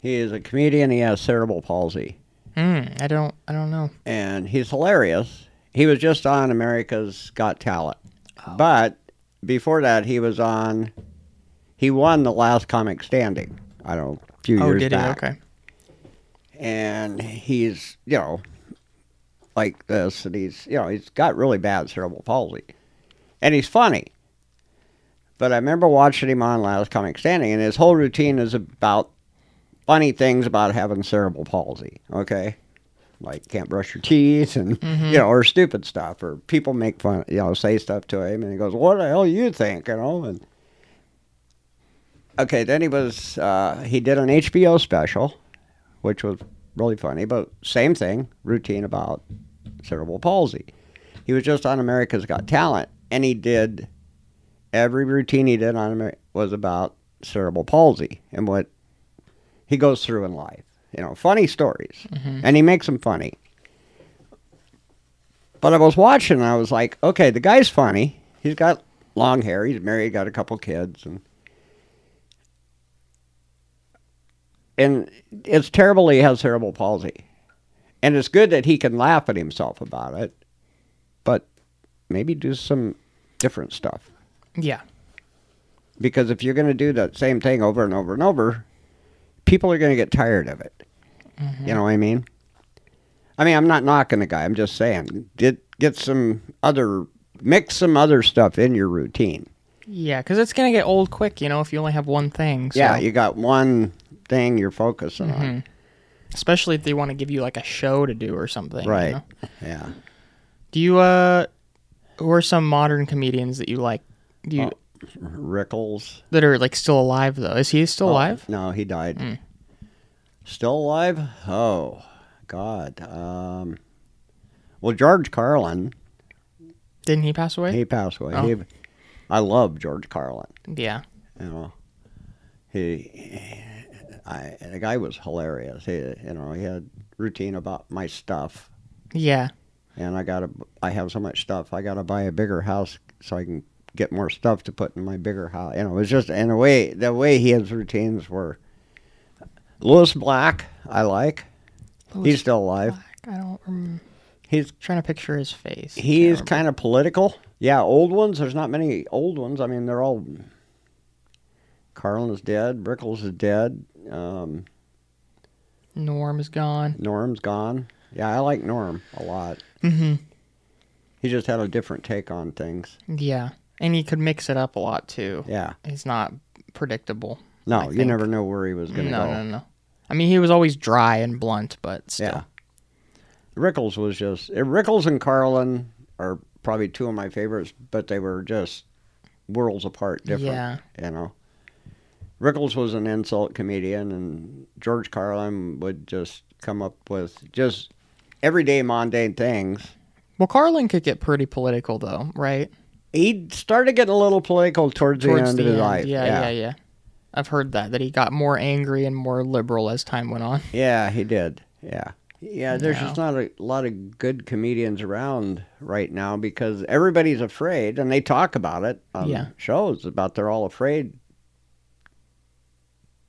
He is a comedian. He has cerebral palsy, Mm, I don't I don't know. and he's hilarious. He was just on America's Got Talent, Oh. but before that, he was on. He won the last comic standing. I don't know, a few Oh, years did back. he? Okay. and he's you know like this and he's you know he's got really bad cerebral palsy and he's funny but i remember watching him on last comic standing and his whole routine is about funny things about having cerebral palsy okay? Like can't brush your teeth and you know or stupid stuff or people make fun you know say stuff to him and he goes what the hell you think? you know and okay then he was uh, he did an hbo special which was really funny, but same thing, routine about cerebral palsy. He was just on America's Got Talent, and he did every routine he did on Amer- was about cerebral palsy and what he goes through in life. You know, funny stories, mm-hmm. and he makes them funny. But I was watching, and I was like, okay, the guy's funny. He's got long hair. He's married, got a couple kids, and and it's terrible he has cerebral palsy. And it's good that he can laugh at himself about it, but maybe do some different stuff. Yeah. Because if you're going to do that same thing over and over and over, people are going to get tired of it. You know what I mean? I mean, I'm not knocking the guy. I'm just saying, get get some other mix some other stuff in your routine. Yeah, cuz it's going to get old quick, you know, if you only have one thing. So. Yeah, you got one thing you're focusing on. especially if they want to give you like a show to do or something. you Right. know? Yeah. Do you uh who are some modern comedians that you like? Do you Rickles. that are like still alive though? Is he still Oh, alive? No, he died. Still alive? Oh, God. Um, well, George Carlin, Didn't he pass away? he passed away. Oh. He, I love George Carlin. yeah. You know, he, I, the guy was hilarious. He, you know, he had routine about my stuff, Yeah. and I gotta, I have so much stuff. I gotta buy a bigger house so I can get more stuff to put in my bigger house. You know, it was just in a way the way he has routines were. Lewis Black, I like. Louis He's still alive. Black, I don't rem- He's trying to picture his face. He's kind of political. Yeah, old ones. There's not many old ones. I mean, they're all. Carlin is dead. Rickles is dead. Um, Norm is gone. Norm's gone. Yeah, I like Norm a lot. Mhm. He just had a different take on things. Yeah. And he could mix it up a lot too. Yeah. He's not predictable. No, I you think. never know where he was going to No, go. no, no. I mean, he was always dry and blunt, but still. Yeah. Rickles was just eh, Rickles and Carlin are probably two of my favorites, but they were just worlds apart, different. Yeah. You know, Rickles was an insult comedian, and George Carlin would just come up with just everyday mundane things. Well, Carlin could get pretty political though, right? He started getting a little political towards, the end of his life. Yeah, yeah, yeah, I've heard that that he got more angry and more liberal as time went on. Yeah, he did. Yeah. Yeah, there's Yeah. just not a lot of good comedians around right now because everybody's afraid and they talk about it on Yeah. shows about they're all afraid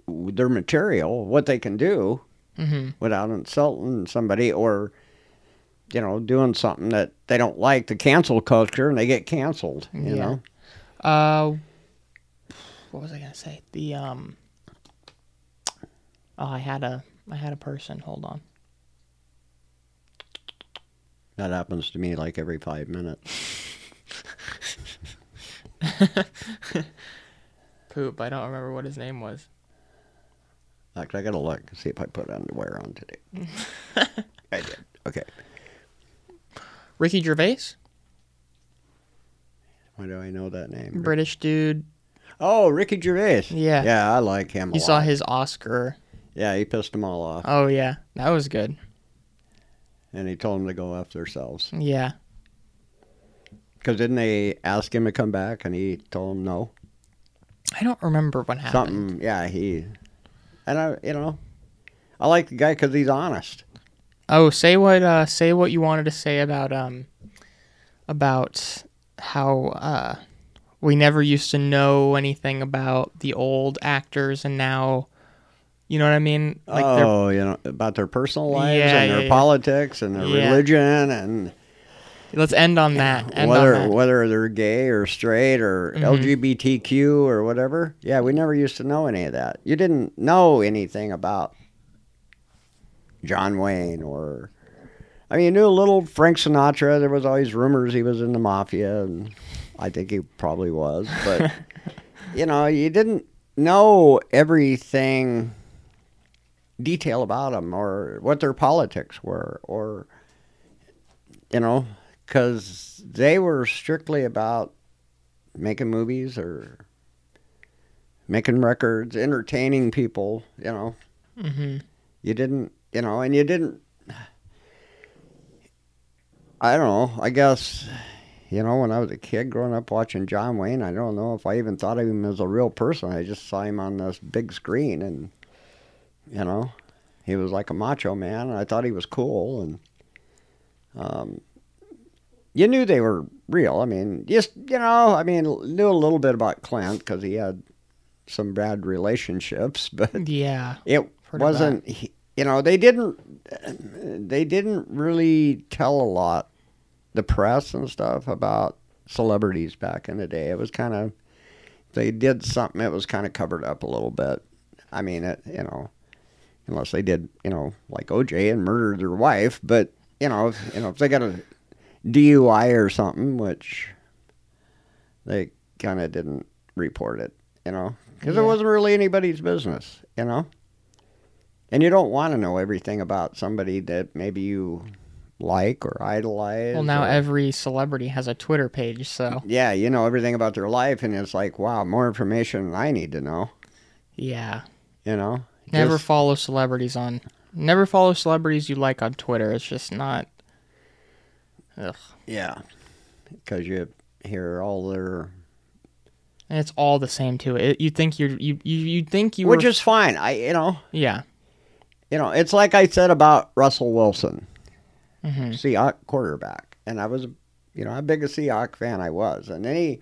their material, what they can do Mhm. without insulting somebody or you know, doing something that they don't like, the cancel culture, and they get canceled, you Yeah. know? Uh, what was I gonna say? The um. Oh, I had a I had a person. Hold on. That happens to me like every five minutes. *laughs* Poop. I don't remember what his name was. Actually, I gotta look and see if I put underwear on today. *laughs* I did. Okay. Ricky Gervais, Why do I know that name? British dude. Oh, Ricky Gervais. Yeah. Yeah, I like him. a You saw his Oscar. Yeah, he pissed them all off, Oh yeah, that was good. and he told them to go f themselves. Yeah. Because didn't they ask him to come back, and he told them no? I don't remember what happened. Something. Yeah, he. And I, you know, I like the guy because he's honest. Oh, say what uh say what you wanted to say about um about how uh we never used to know anything about the old actors and now you know what I mean? Like oh, you know, about their personal lives Yeah, and their yeah, yeah. politics and their Yeah. religion and let's end on that. End whether on that. whether they're gay or straight or Mhm. LGBTQ or whatever. Yeah, we never used to know any of that. You didn't know anything about John Wayne or I mean, you knew a little Frank Sinatra. There was always rumors he was in the mafia, and I think he probably was. But *laughs* you know, you didn't know everything detail about them or what their politics were or you know because they were strictly about making movies or making records entertaining people you know hmm you didn't you know and you didn't i don't know i guess you know when i was a kid growing up watching john wayne i don't know if i even thought of him as a real person i just saw him on this big screen and you know he was like a macho man and i thought he was cool and um you knew they were real i mean just you know i mean knew a little bit about clint because he had some bad relationships *laughs* but Yeah. it wasn't he- you know they didn't they didn't really tell a lot the press and stuff about celebrities back in the day. It was kind of they did something it was kind of covered up a little bit. I mean it you know unless they did you know like oj and murdered their wife but you know if, you know if they got a dui or something which they kind of didn't report it you know because it wasn't really anybody's business you know and you don't want to know everything about somebody that maybe you like or idolize. Well, now or- every celebrity has a Twitter page, so yeah, you know everything about their life, and it's like, wow, more information than I need to know. yeah. You know, Never Just- follow celebrities on. Never follow celebrities you like on Twitter. It's just not. Ugh. yeah, because you hear all their, And it's all the same too. It, you think you're you you you think you which were is fine. I you know, yeah. You know, it's like I said about Russell Wilson, hmm Seahawk quarterback, and I was, you know, how big a Seahawk fan I was, and then he,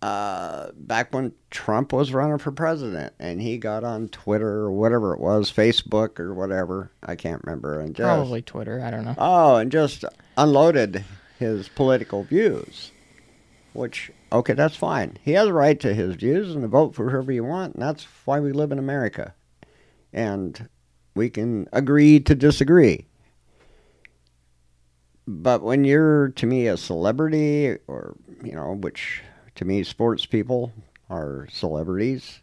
uh, back when Trump was running for president, and he got on Twitter or whatever it was, Facebook or whatever, I can't remember, and just Probably Twitter. I don't know. oh, and just unloaded his political views, which okay, that's fine. He has a right to his views and to vote for whoever you want, and that's why we live in America, and we can agree to disagree. But when you're to me a celebrity, or you know, which to me sports people are celebrities,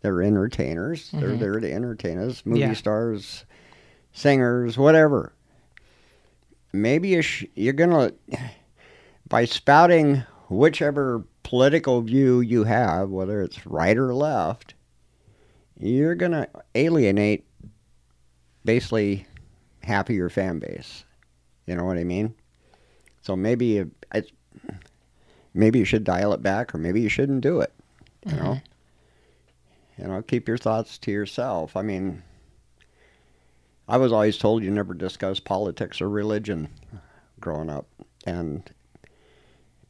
they're entertainers. They're Mhm. there to entertain us, movie Yeah. stars, singers, whatever. Maybe you sh- you're gonna by spouting whichever political view you have, whether it's right or left, you're gonna alienate basically half of your fan base. You know what I mean? So maybe you, I, maybe you should dial it back, or maybe you shouldn't do it. You know, mm-hmm. you know, keep your thoughts to yourself. I mean, I was always told you never discuss politics or religion growing up, and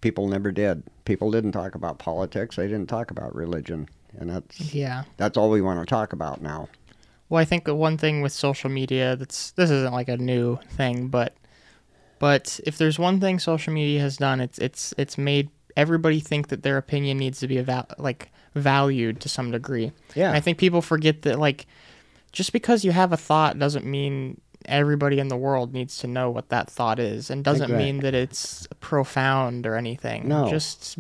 people never did. People didn't talk about politics. They didn't talk about religion, and that's Yeah. that's all we want to talk about now. Well, I think the one thing with social media that's this isn't like a new thing, but but if there's one thing social media has done, it's it's it's made everybody think that their opinion needs to be val- like valued to some degree. Yeah. And I think people forget that like just because you have a thought doesn't mean everybody in the world needs to know what that thought is and doesn't Exact- mean that it's profound or anything. No. Just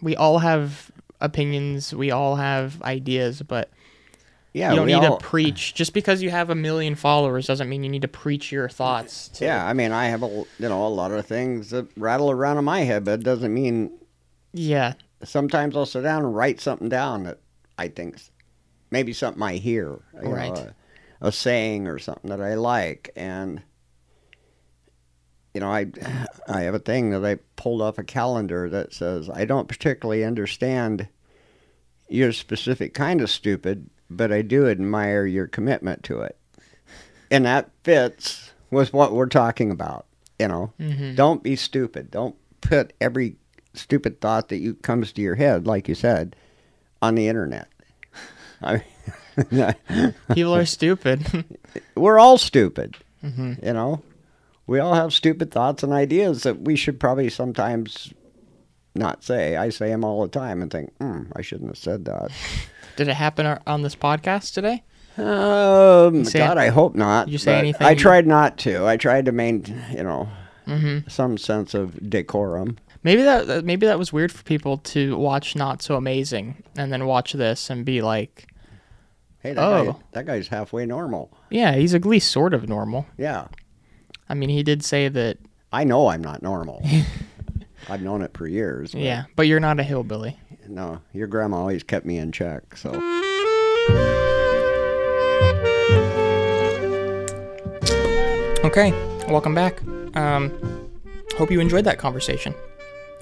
we all have opinions, we all have ideas, but Yeah, you don't need all- to preach. *sighs* Just because you have a million followers doesn't mean you need to preach your thoughts to Yeah, I mean, I have a you know a lot of things that rattle around in my head, but it doesn't mean yeah. sometimes I'll sit down and write something down that I think maybe something I hear, Right. know, a, a saying or something that I like, and you know, I *sighs* I have a thing that I pulled off a calendar that says I don't particularly understand your specific kind of stupid, but I do admire your commitment to it, and that fits with what we're talking about. You know, don't be stupid. Don't put every stupid thought that you comes to your head, like you said, on the internet. I mean, *laughs* People are stupid. *laughs* we're all stupid. You know, we all have stupid thoughts and ideas that we should probably sometimes not say. I say them all the time and think, hmm, I shouldn't have said that. *laughs* Did it happen on- this podcast today? Um, God, I hope not. You say anything I you- tried not to. I tried to maintain, you know, some sense of decorum. Maybe that maybe that was weird for people to watch Not So Amazing and then watch this and be like, Hey, that, guy, Oh. that guy's halfway normal. yeah, he's at least sort of normal. Yeah, I mean, he did say that, I know I'm not normal. *laughs* I've known it for years. but yeah, but you're not a hillbilly. No, your grandma always kept me in check. So Okay, welcome back. Um, hope you enjoyed that conversation.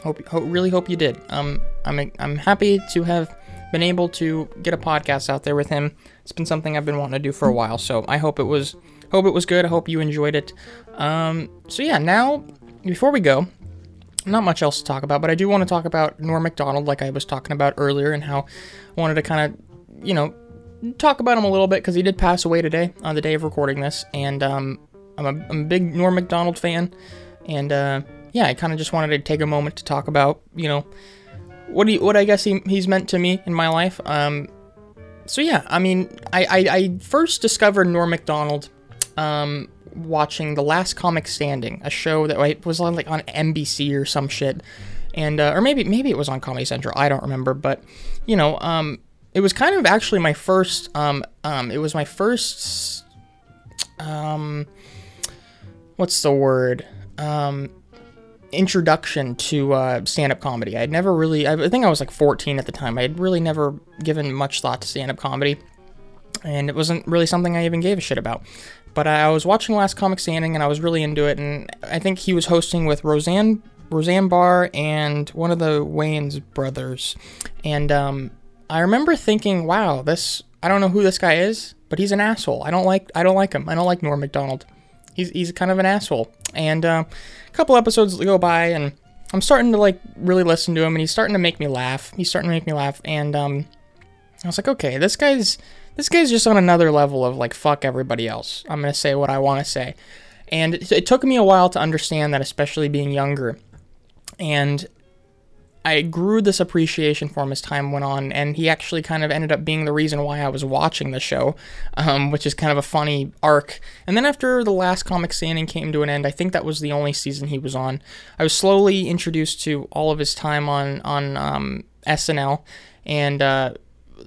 Hope, hope really hope you did. Um, I'm I'm happy to have been able to get a podcast out there with him. It's been something I've been wanting to do for a while, so I hope it was hope it was good. I hope you enjoyed it. Um, so yeah, now before we go, not much else to talk about, but I do want to talk about Norm Macdonald, like I was talking about earlier, and how I wanted to kind of, you know, talk about him a little bit because he did pass away today on the day of recording this, and um, I'm, a, I'm a big Norm Macdonald fan, and uh, yeah, I kind of just wanted to take a moment to talk about, you know, what he, what I guess he, he's meant to me in my life. Um, so yeah, I mean, I, I, I first discovered Norm Macdonald um, watching The Last Comic Standing, a show that was on like on NBC or some shit, and uh, or maybe maybe it was on Comedy Central. I don't remember, but you know, um, it was kind of actually my first. Um, um, it was my first. Um, what's the word? Um, introduction to uh, stand-up comedy. I had never really. I think I was like 14 at the time. I had really never given much thought to stand-up comedy and it wasn't really something I even gave a shit about. But I was watching Last Comic Standing, and I was really into it. And I think he was hosting with Roseanne, Roseanne Barr, and one of the Wayans brothers. And um, I remember thinking, "Wow, this. I don't know who this guy is, but he's an asshole. I don't like. I don't like him. I don't like Norm Macdonald. He's he's kind of an asshole." And uh, a couple episodes go by, and I'm starting to like really listen to him, and he's starting to make me laugh. He's starting to make me laugh, and um, I was like, okay, this guy's this guy's just on another level of like fuck everybody else. I'm gonna say what I want to say, and it, it took me a while to understand that, especially being younger, and I grew this appreciation for him as time went on, and he actually kind of ended up being the reason why I was watching the show, um, which is kind of a funny arc. And then after the last comic standing came to an end, I think that was the only season he was on. I was slowly introduced to all of his time on on um, SNL, and uh,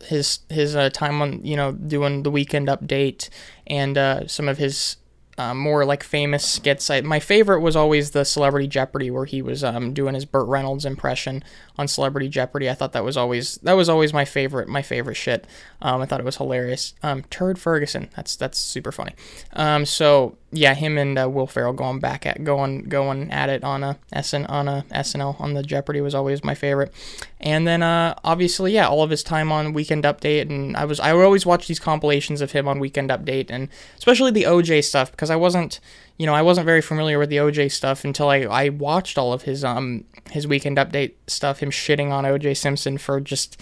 his his uh, time on you know doing the weekend update and uh, some of his uh, more like famous skits. I, my favorite was always the Celebrity Jeopardy, where he was um, doing his Burt Reynolds impression on Celebrity Jeopardy. I thought that was always that was always my favorite my favorite shit. Um, I thought it was hilarious. Um, Turd Ferguson, that's that's super funny. Um, so yeah, him and uh, Will Ferrell going back at going going at it on a SN on a SNL on the Jeopardy was always my favorite. And then uh, obviously yeah, all of his time on Weekend Update, and I was I would always watch these compilations of him on Weekend Update, and especially the OJ stuff because I wasn't you know I wasn't very familiar with the OJ stuff until I I watched all of his um his Weekend Update stuff, him shitting on OJ Simpson for just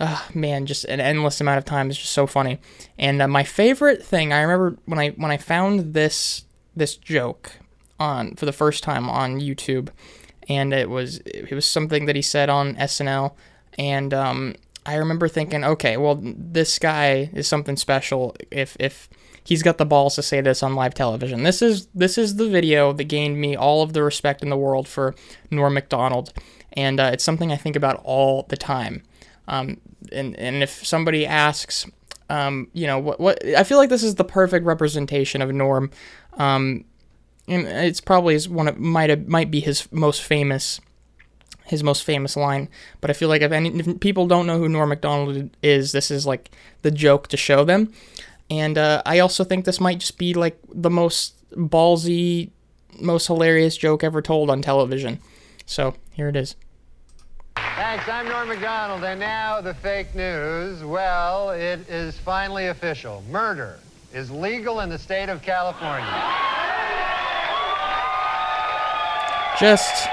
ah man, just an endless amount of time. It's just so funny. And uh, my favorite thing, I remember when I when I found this this joke on for the first time on YouTube, and it was it was something that he said on SNL, and um, I remember thinking, okay, well this guy is something special if if he's got the balls to say this on live television. This is this is the video that gained me all of the respect in the world for Norm Macdonald, and uh, it's something I think about all the time. Um, and and if somebody asks, um, you know, what what I feel like this is the perfect representation of Norm. Um, and it's probably his one of might have, might be his most famous his most famous line. But I feel like if any if people don't know who Norm Macdonald is, this is like the joke to show them. And uh, I also think this might just be like the most ballsy, most hilarious joke ever told on television. So here it is. Thanks, I'm Norm Macdonald, and now the fake news. Well, it is finally official. Murder is legal in the state of California. Just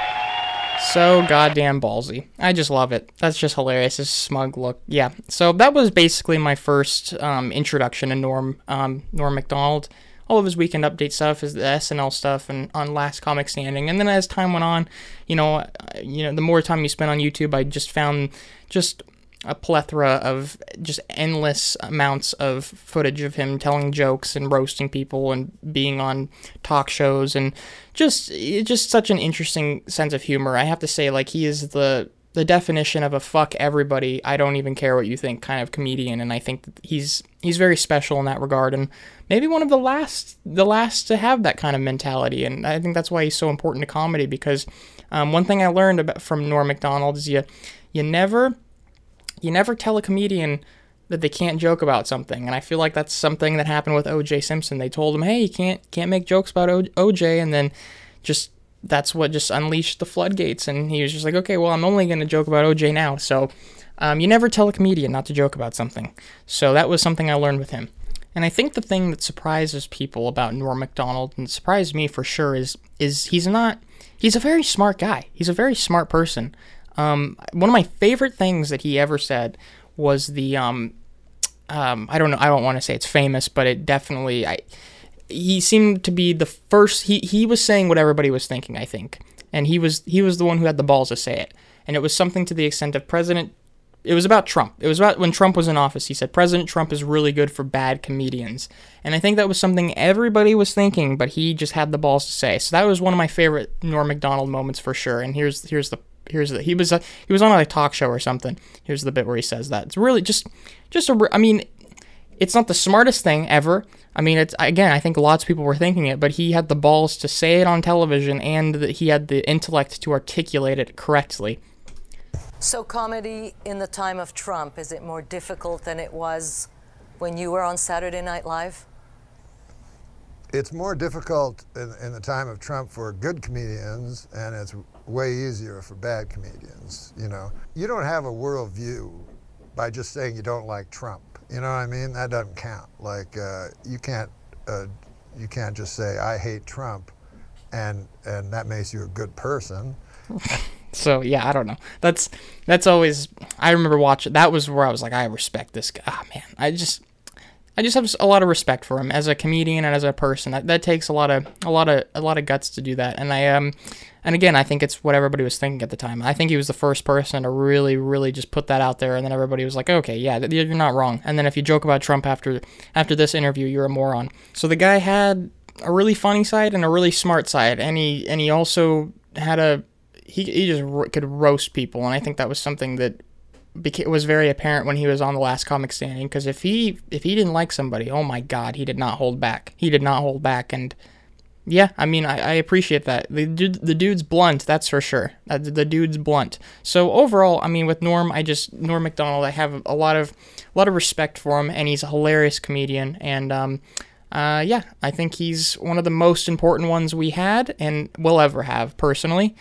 so goddamn ballsy. I just love it. That's just hilarious. His smug look. Yeah. So that was basically my first um, introduction to Norm um, Norm Macdonald. All of his weekend update stuff, his the SNL stuff, and on Last Comic Standing. And then as time went on, you know, uh, you know, the more time you spent on YouTube, I just found just a plethora of just endless amounts of footage of him telling jokes and roasting people and being on talk shows and just just such an interesting sense of humor. I have to say like he is the the definition of a fuck everybody, I don't even care what you think kind of comedian and I think he's he's very special in that regard and maybe one of the last the last to have that kind of mentality and I think that's why he's so important to comedy because um, one thing I learned about from Norm Macdonald is you you never you never tell a comedian that they can't joke about something, and I feel like that's something that happened with O.J. Simpson. They told him, "Hey, you can't can't make jokes about O.J.," and then just that's what just unleashed the floodgates, and he was just like, "Okay, well, I'm only going to joke about O.J. now." So um, you never tell a comedian not to joke about something. So that was something I learned with him. And I think the thing that surprises people about Norm Macdonald, and surprised me for sure, is is he's not he's a very smart guy. He's a very smart person. Um, one of my favorite things that he ever said was the um, um, I don't know I don't want to say it's famous, but it definitely I he seemed to be the first he he was saying what everybody was thinking, I think. And he was he was the one who had the balls to say it. And it was something to the extent of President it was about Trump. It was about when Trump was in office. He said President Trump is really good for bad comedians. And I think that was something everybody was thinking, but he just had the balls to say. So that was one of my favorite Norm Macdonald moments for sure. And here's here's the here's the he was he was on a talk show or something. Here's the bit where he says that. It's really just just a I mean, it's not the smartest thing ever. I mean, it's again, I think lots of people were thinking it, but he had the balls to say it on television and that he had the intellect to articulate it correctly. So, comedy in the time of Trump, is it more difficult than it was when you were on Saturday Night Live? It's more difficult in, in the time of Trump for good comedians, and it's way easier for bad comedians. You know, you don't have a worldview by just saying you don't like Trump. You know what I mean? That doesn't count. Like uh, you can't uh, you can't just say I hate Trump, and and that makes you a good person. *laughs* So yeah, I don't know. That's that's always I remember watching. That was where I was like, I respect this guy. Oh, man, I just I just have a lot of respect for him as a comedian and as a person. That, that takes a lot of a lot of a lot of guts to do that. And I um and again, I think it's what everybody was thinking at the time. I think he was the first person to really really just put that out there, and then everybody was like, okay, yeah, you're not wrong. And then if you joke about Trump after after this interview, you're a moron. So the guy had a really funny side and a really smart side, and he and he also had a he, he just could roast people, and I think that was something that beca- was very apparent when he was on the last comic standing. Because if he if he didn't like somebody, oh my god, he did not hold back. He did not hold back, and yeah, I mean, I, I appreciate that. The dude, the dude's blunt, that's for sure. The, the dude's blunt. So overall, I mean, with Norm, I just Norm Macdonald, I have a lot of a lot of respect for him, and he's a hilarious comedian, and um. Uh, yeah, I think he's one of the most important ones we had and will ever have personally.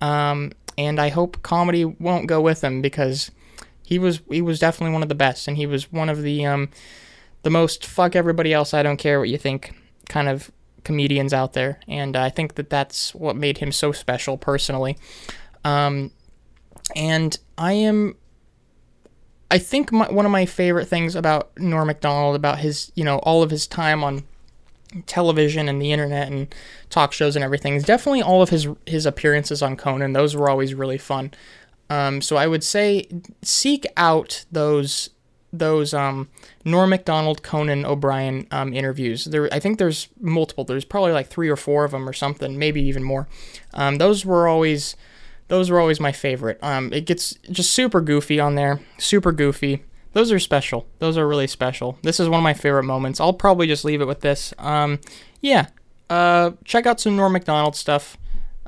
Um, and I hope comedy won't go with him because he was he was definitely one of the best, and he was one of the um, the most fuck everybody else. I don't care what you think kind of comedians out there, and I think that that's what made him so special personally. Um, and I am. I think my, one of my favorite things about Norm Macdonald, about his, you know, all of his time on television and the internet and talk shows and everything is definitely all of his his appearances on Conan. Those were always really fun. Um, so I would say seek out those those um, Norm Macdonald, Conan O'Brien um, interviews. There, I think there's multiple. There's probably like three or four of them or something, maybe even more. Um, those were always those were always my favorite. Um, it gets just super goofy on there, super goofy. Those are special. Those are really special. This is one of my favorite moments. I'll probably just leave it with this. Um, yeah, uh, check out some Norm Macdonald stuff.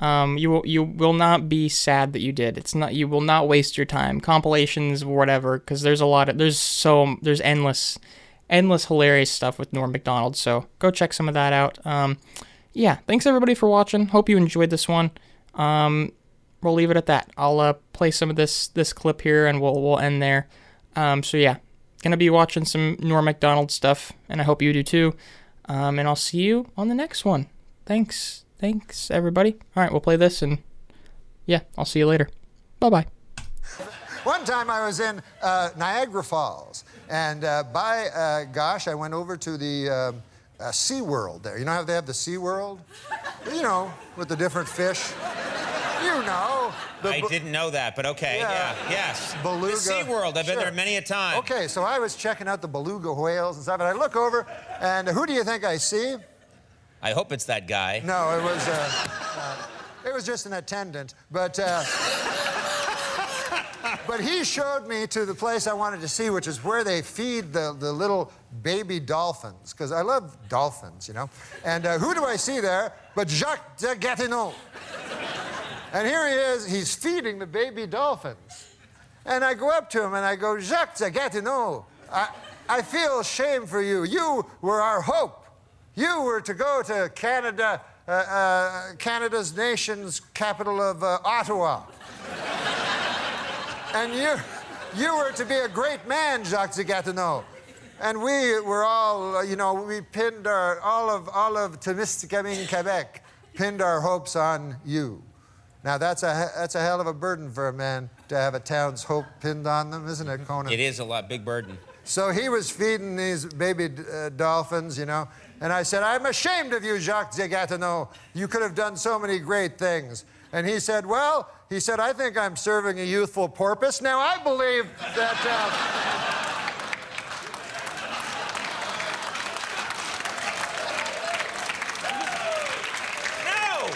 Um, you will you will not be sad that you did. It's not you will not waste your time. Compilations, whatever, because there's a lot of there's so there's endless, endless hilarious stuff with Norm Macdonald. So go check some of that out. Um, yeah, thanks everybody for watching. Hope you enjoyed this one. Um, we'll leave it at that. I'll uh, play some of this this clip here, and we'll we'll end there. Um, so yeah, gonna be watching some Norm Macdonald stuff, and I hope you do too. Um, and I'll see you on the next one. Thanks. Thanks, everybody. All right, we'll play this, and yeah, I'll see you later. Bye bye. One time I was in uh, Niagara Falls, and uh, by uh, gosh, I went over to the um, uh, Sea World there. You know how they have the Sea World? You know, with the different fish. You know. the I bu- didn't know that, but okay. Yeah. Yeah. Yes. Beluga. The SeaWorld. I've been Sure. there many a time. Okay, so I was checking out the beluga whales and stuff, and I look over, and who do you think I see? I hope it's that guy. No, it was uh, uh, it was just an attendant, but uh, but he showed me to the place I wanted to see, which is where they feed the, the little baby dolphins, because I love dolphins, you know. And uh, who do I see there but Jacques de Gatineau? And here he is, he's feeding the baby dolphins. And I go up to him and I go, Jacques de Gatineau, I, I feel shame for you. You were our hope. You were to go to Canada, uh, uh, Canada's nation's capital of uh, Ottawa. and you, you were to be a great man, Jacques de Gatineau. And we were all, uh, you know, we pinned our, all of, all of Témiscamingue, Quebec, pinned our hopes on you. Now, that's a, that's a hell of a burden for a man to have a town's hope pinned on them, isn't it, Conan? It is a lot, big burden. So he was feeding these baby uh, dolphins, you know. And I said, I'm ashamed of you, Jacques de Gatineau. You could have done so many great things. And he said, Well, he said, I think I'm serving a youthful porpoise. Now, I believe that. Uh, No!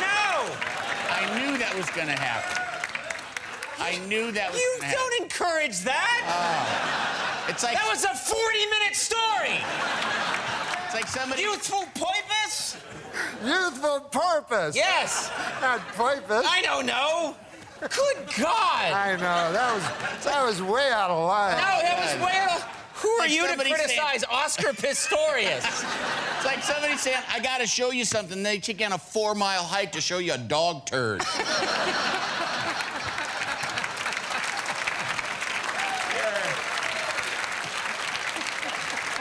No! I knew that was going to happen. I knew that was You going to happen. don't encourage that. It's like that was a 40-minute story. It's like somebody. Youthful porpoise? youthful porpoise. Yes. Not porpoise. I don't know. Good God. I know. That was, that was way out of line. No, that was way out of- Who are Like you to somebody saying- criticize Oscar Pistorius? It's like somebody saying, I got to show you something. They take you on a four mile hike to show you a dog turd.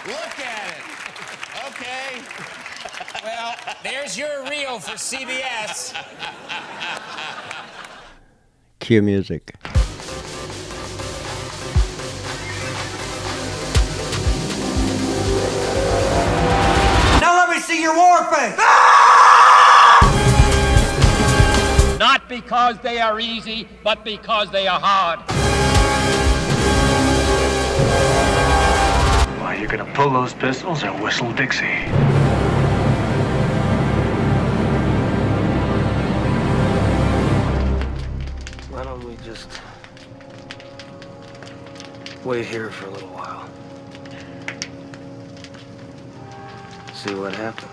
Look at it. Okay. Well, there's your reel for CBS. Cue music. Now let me see your war face. Ah! Not because they are easy, but because they are hard. Why, you're gonna pull those pistols and whistle Dixie. Wait here for a little while? See what happens.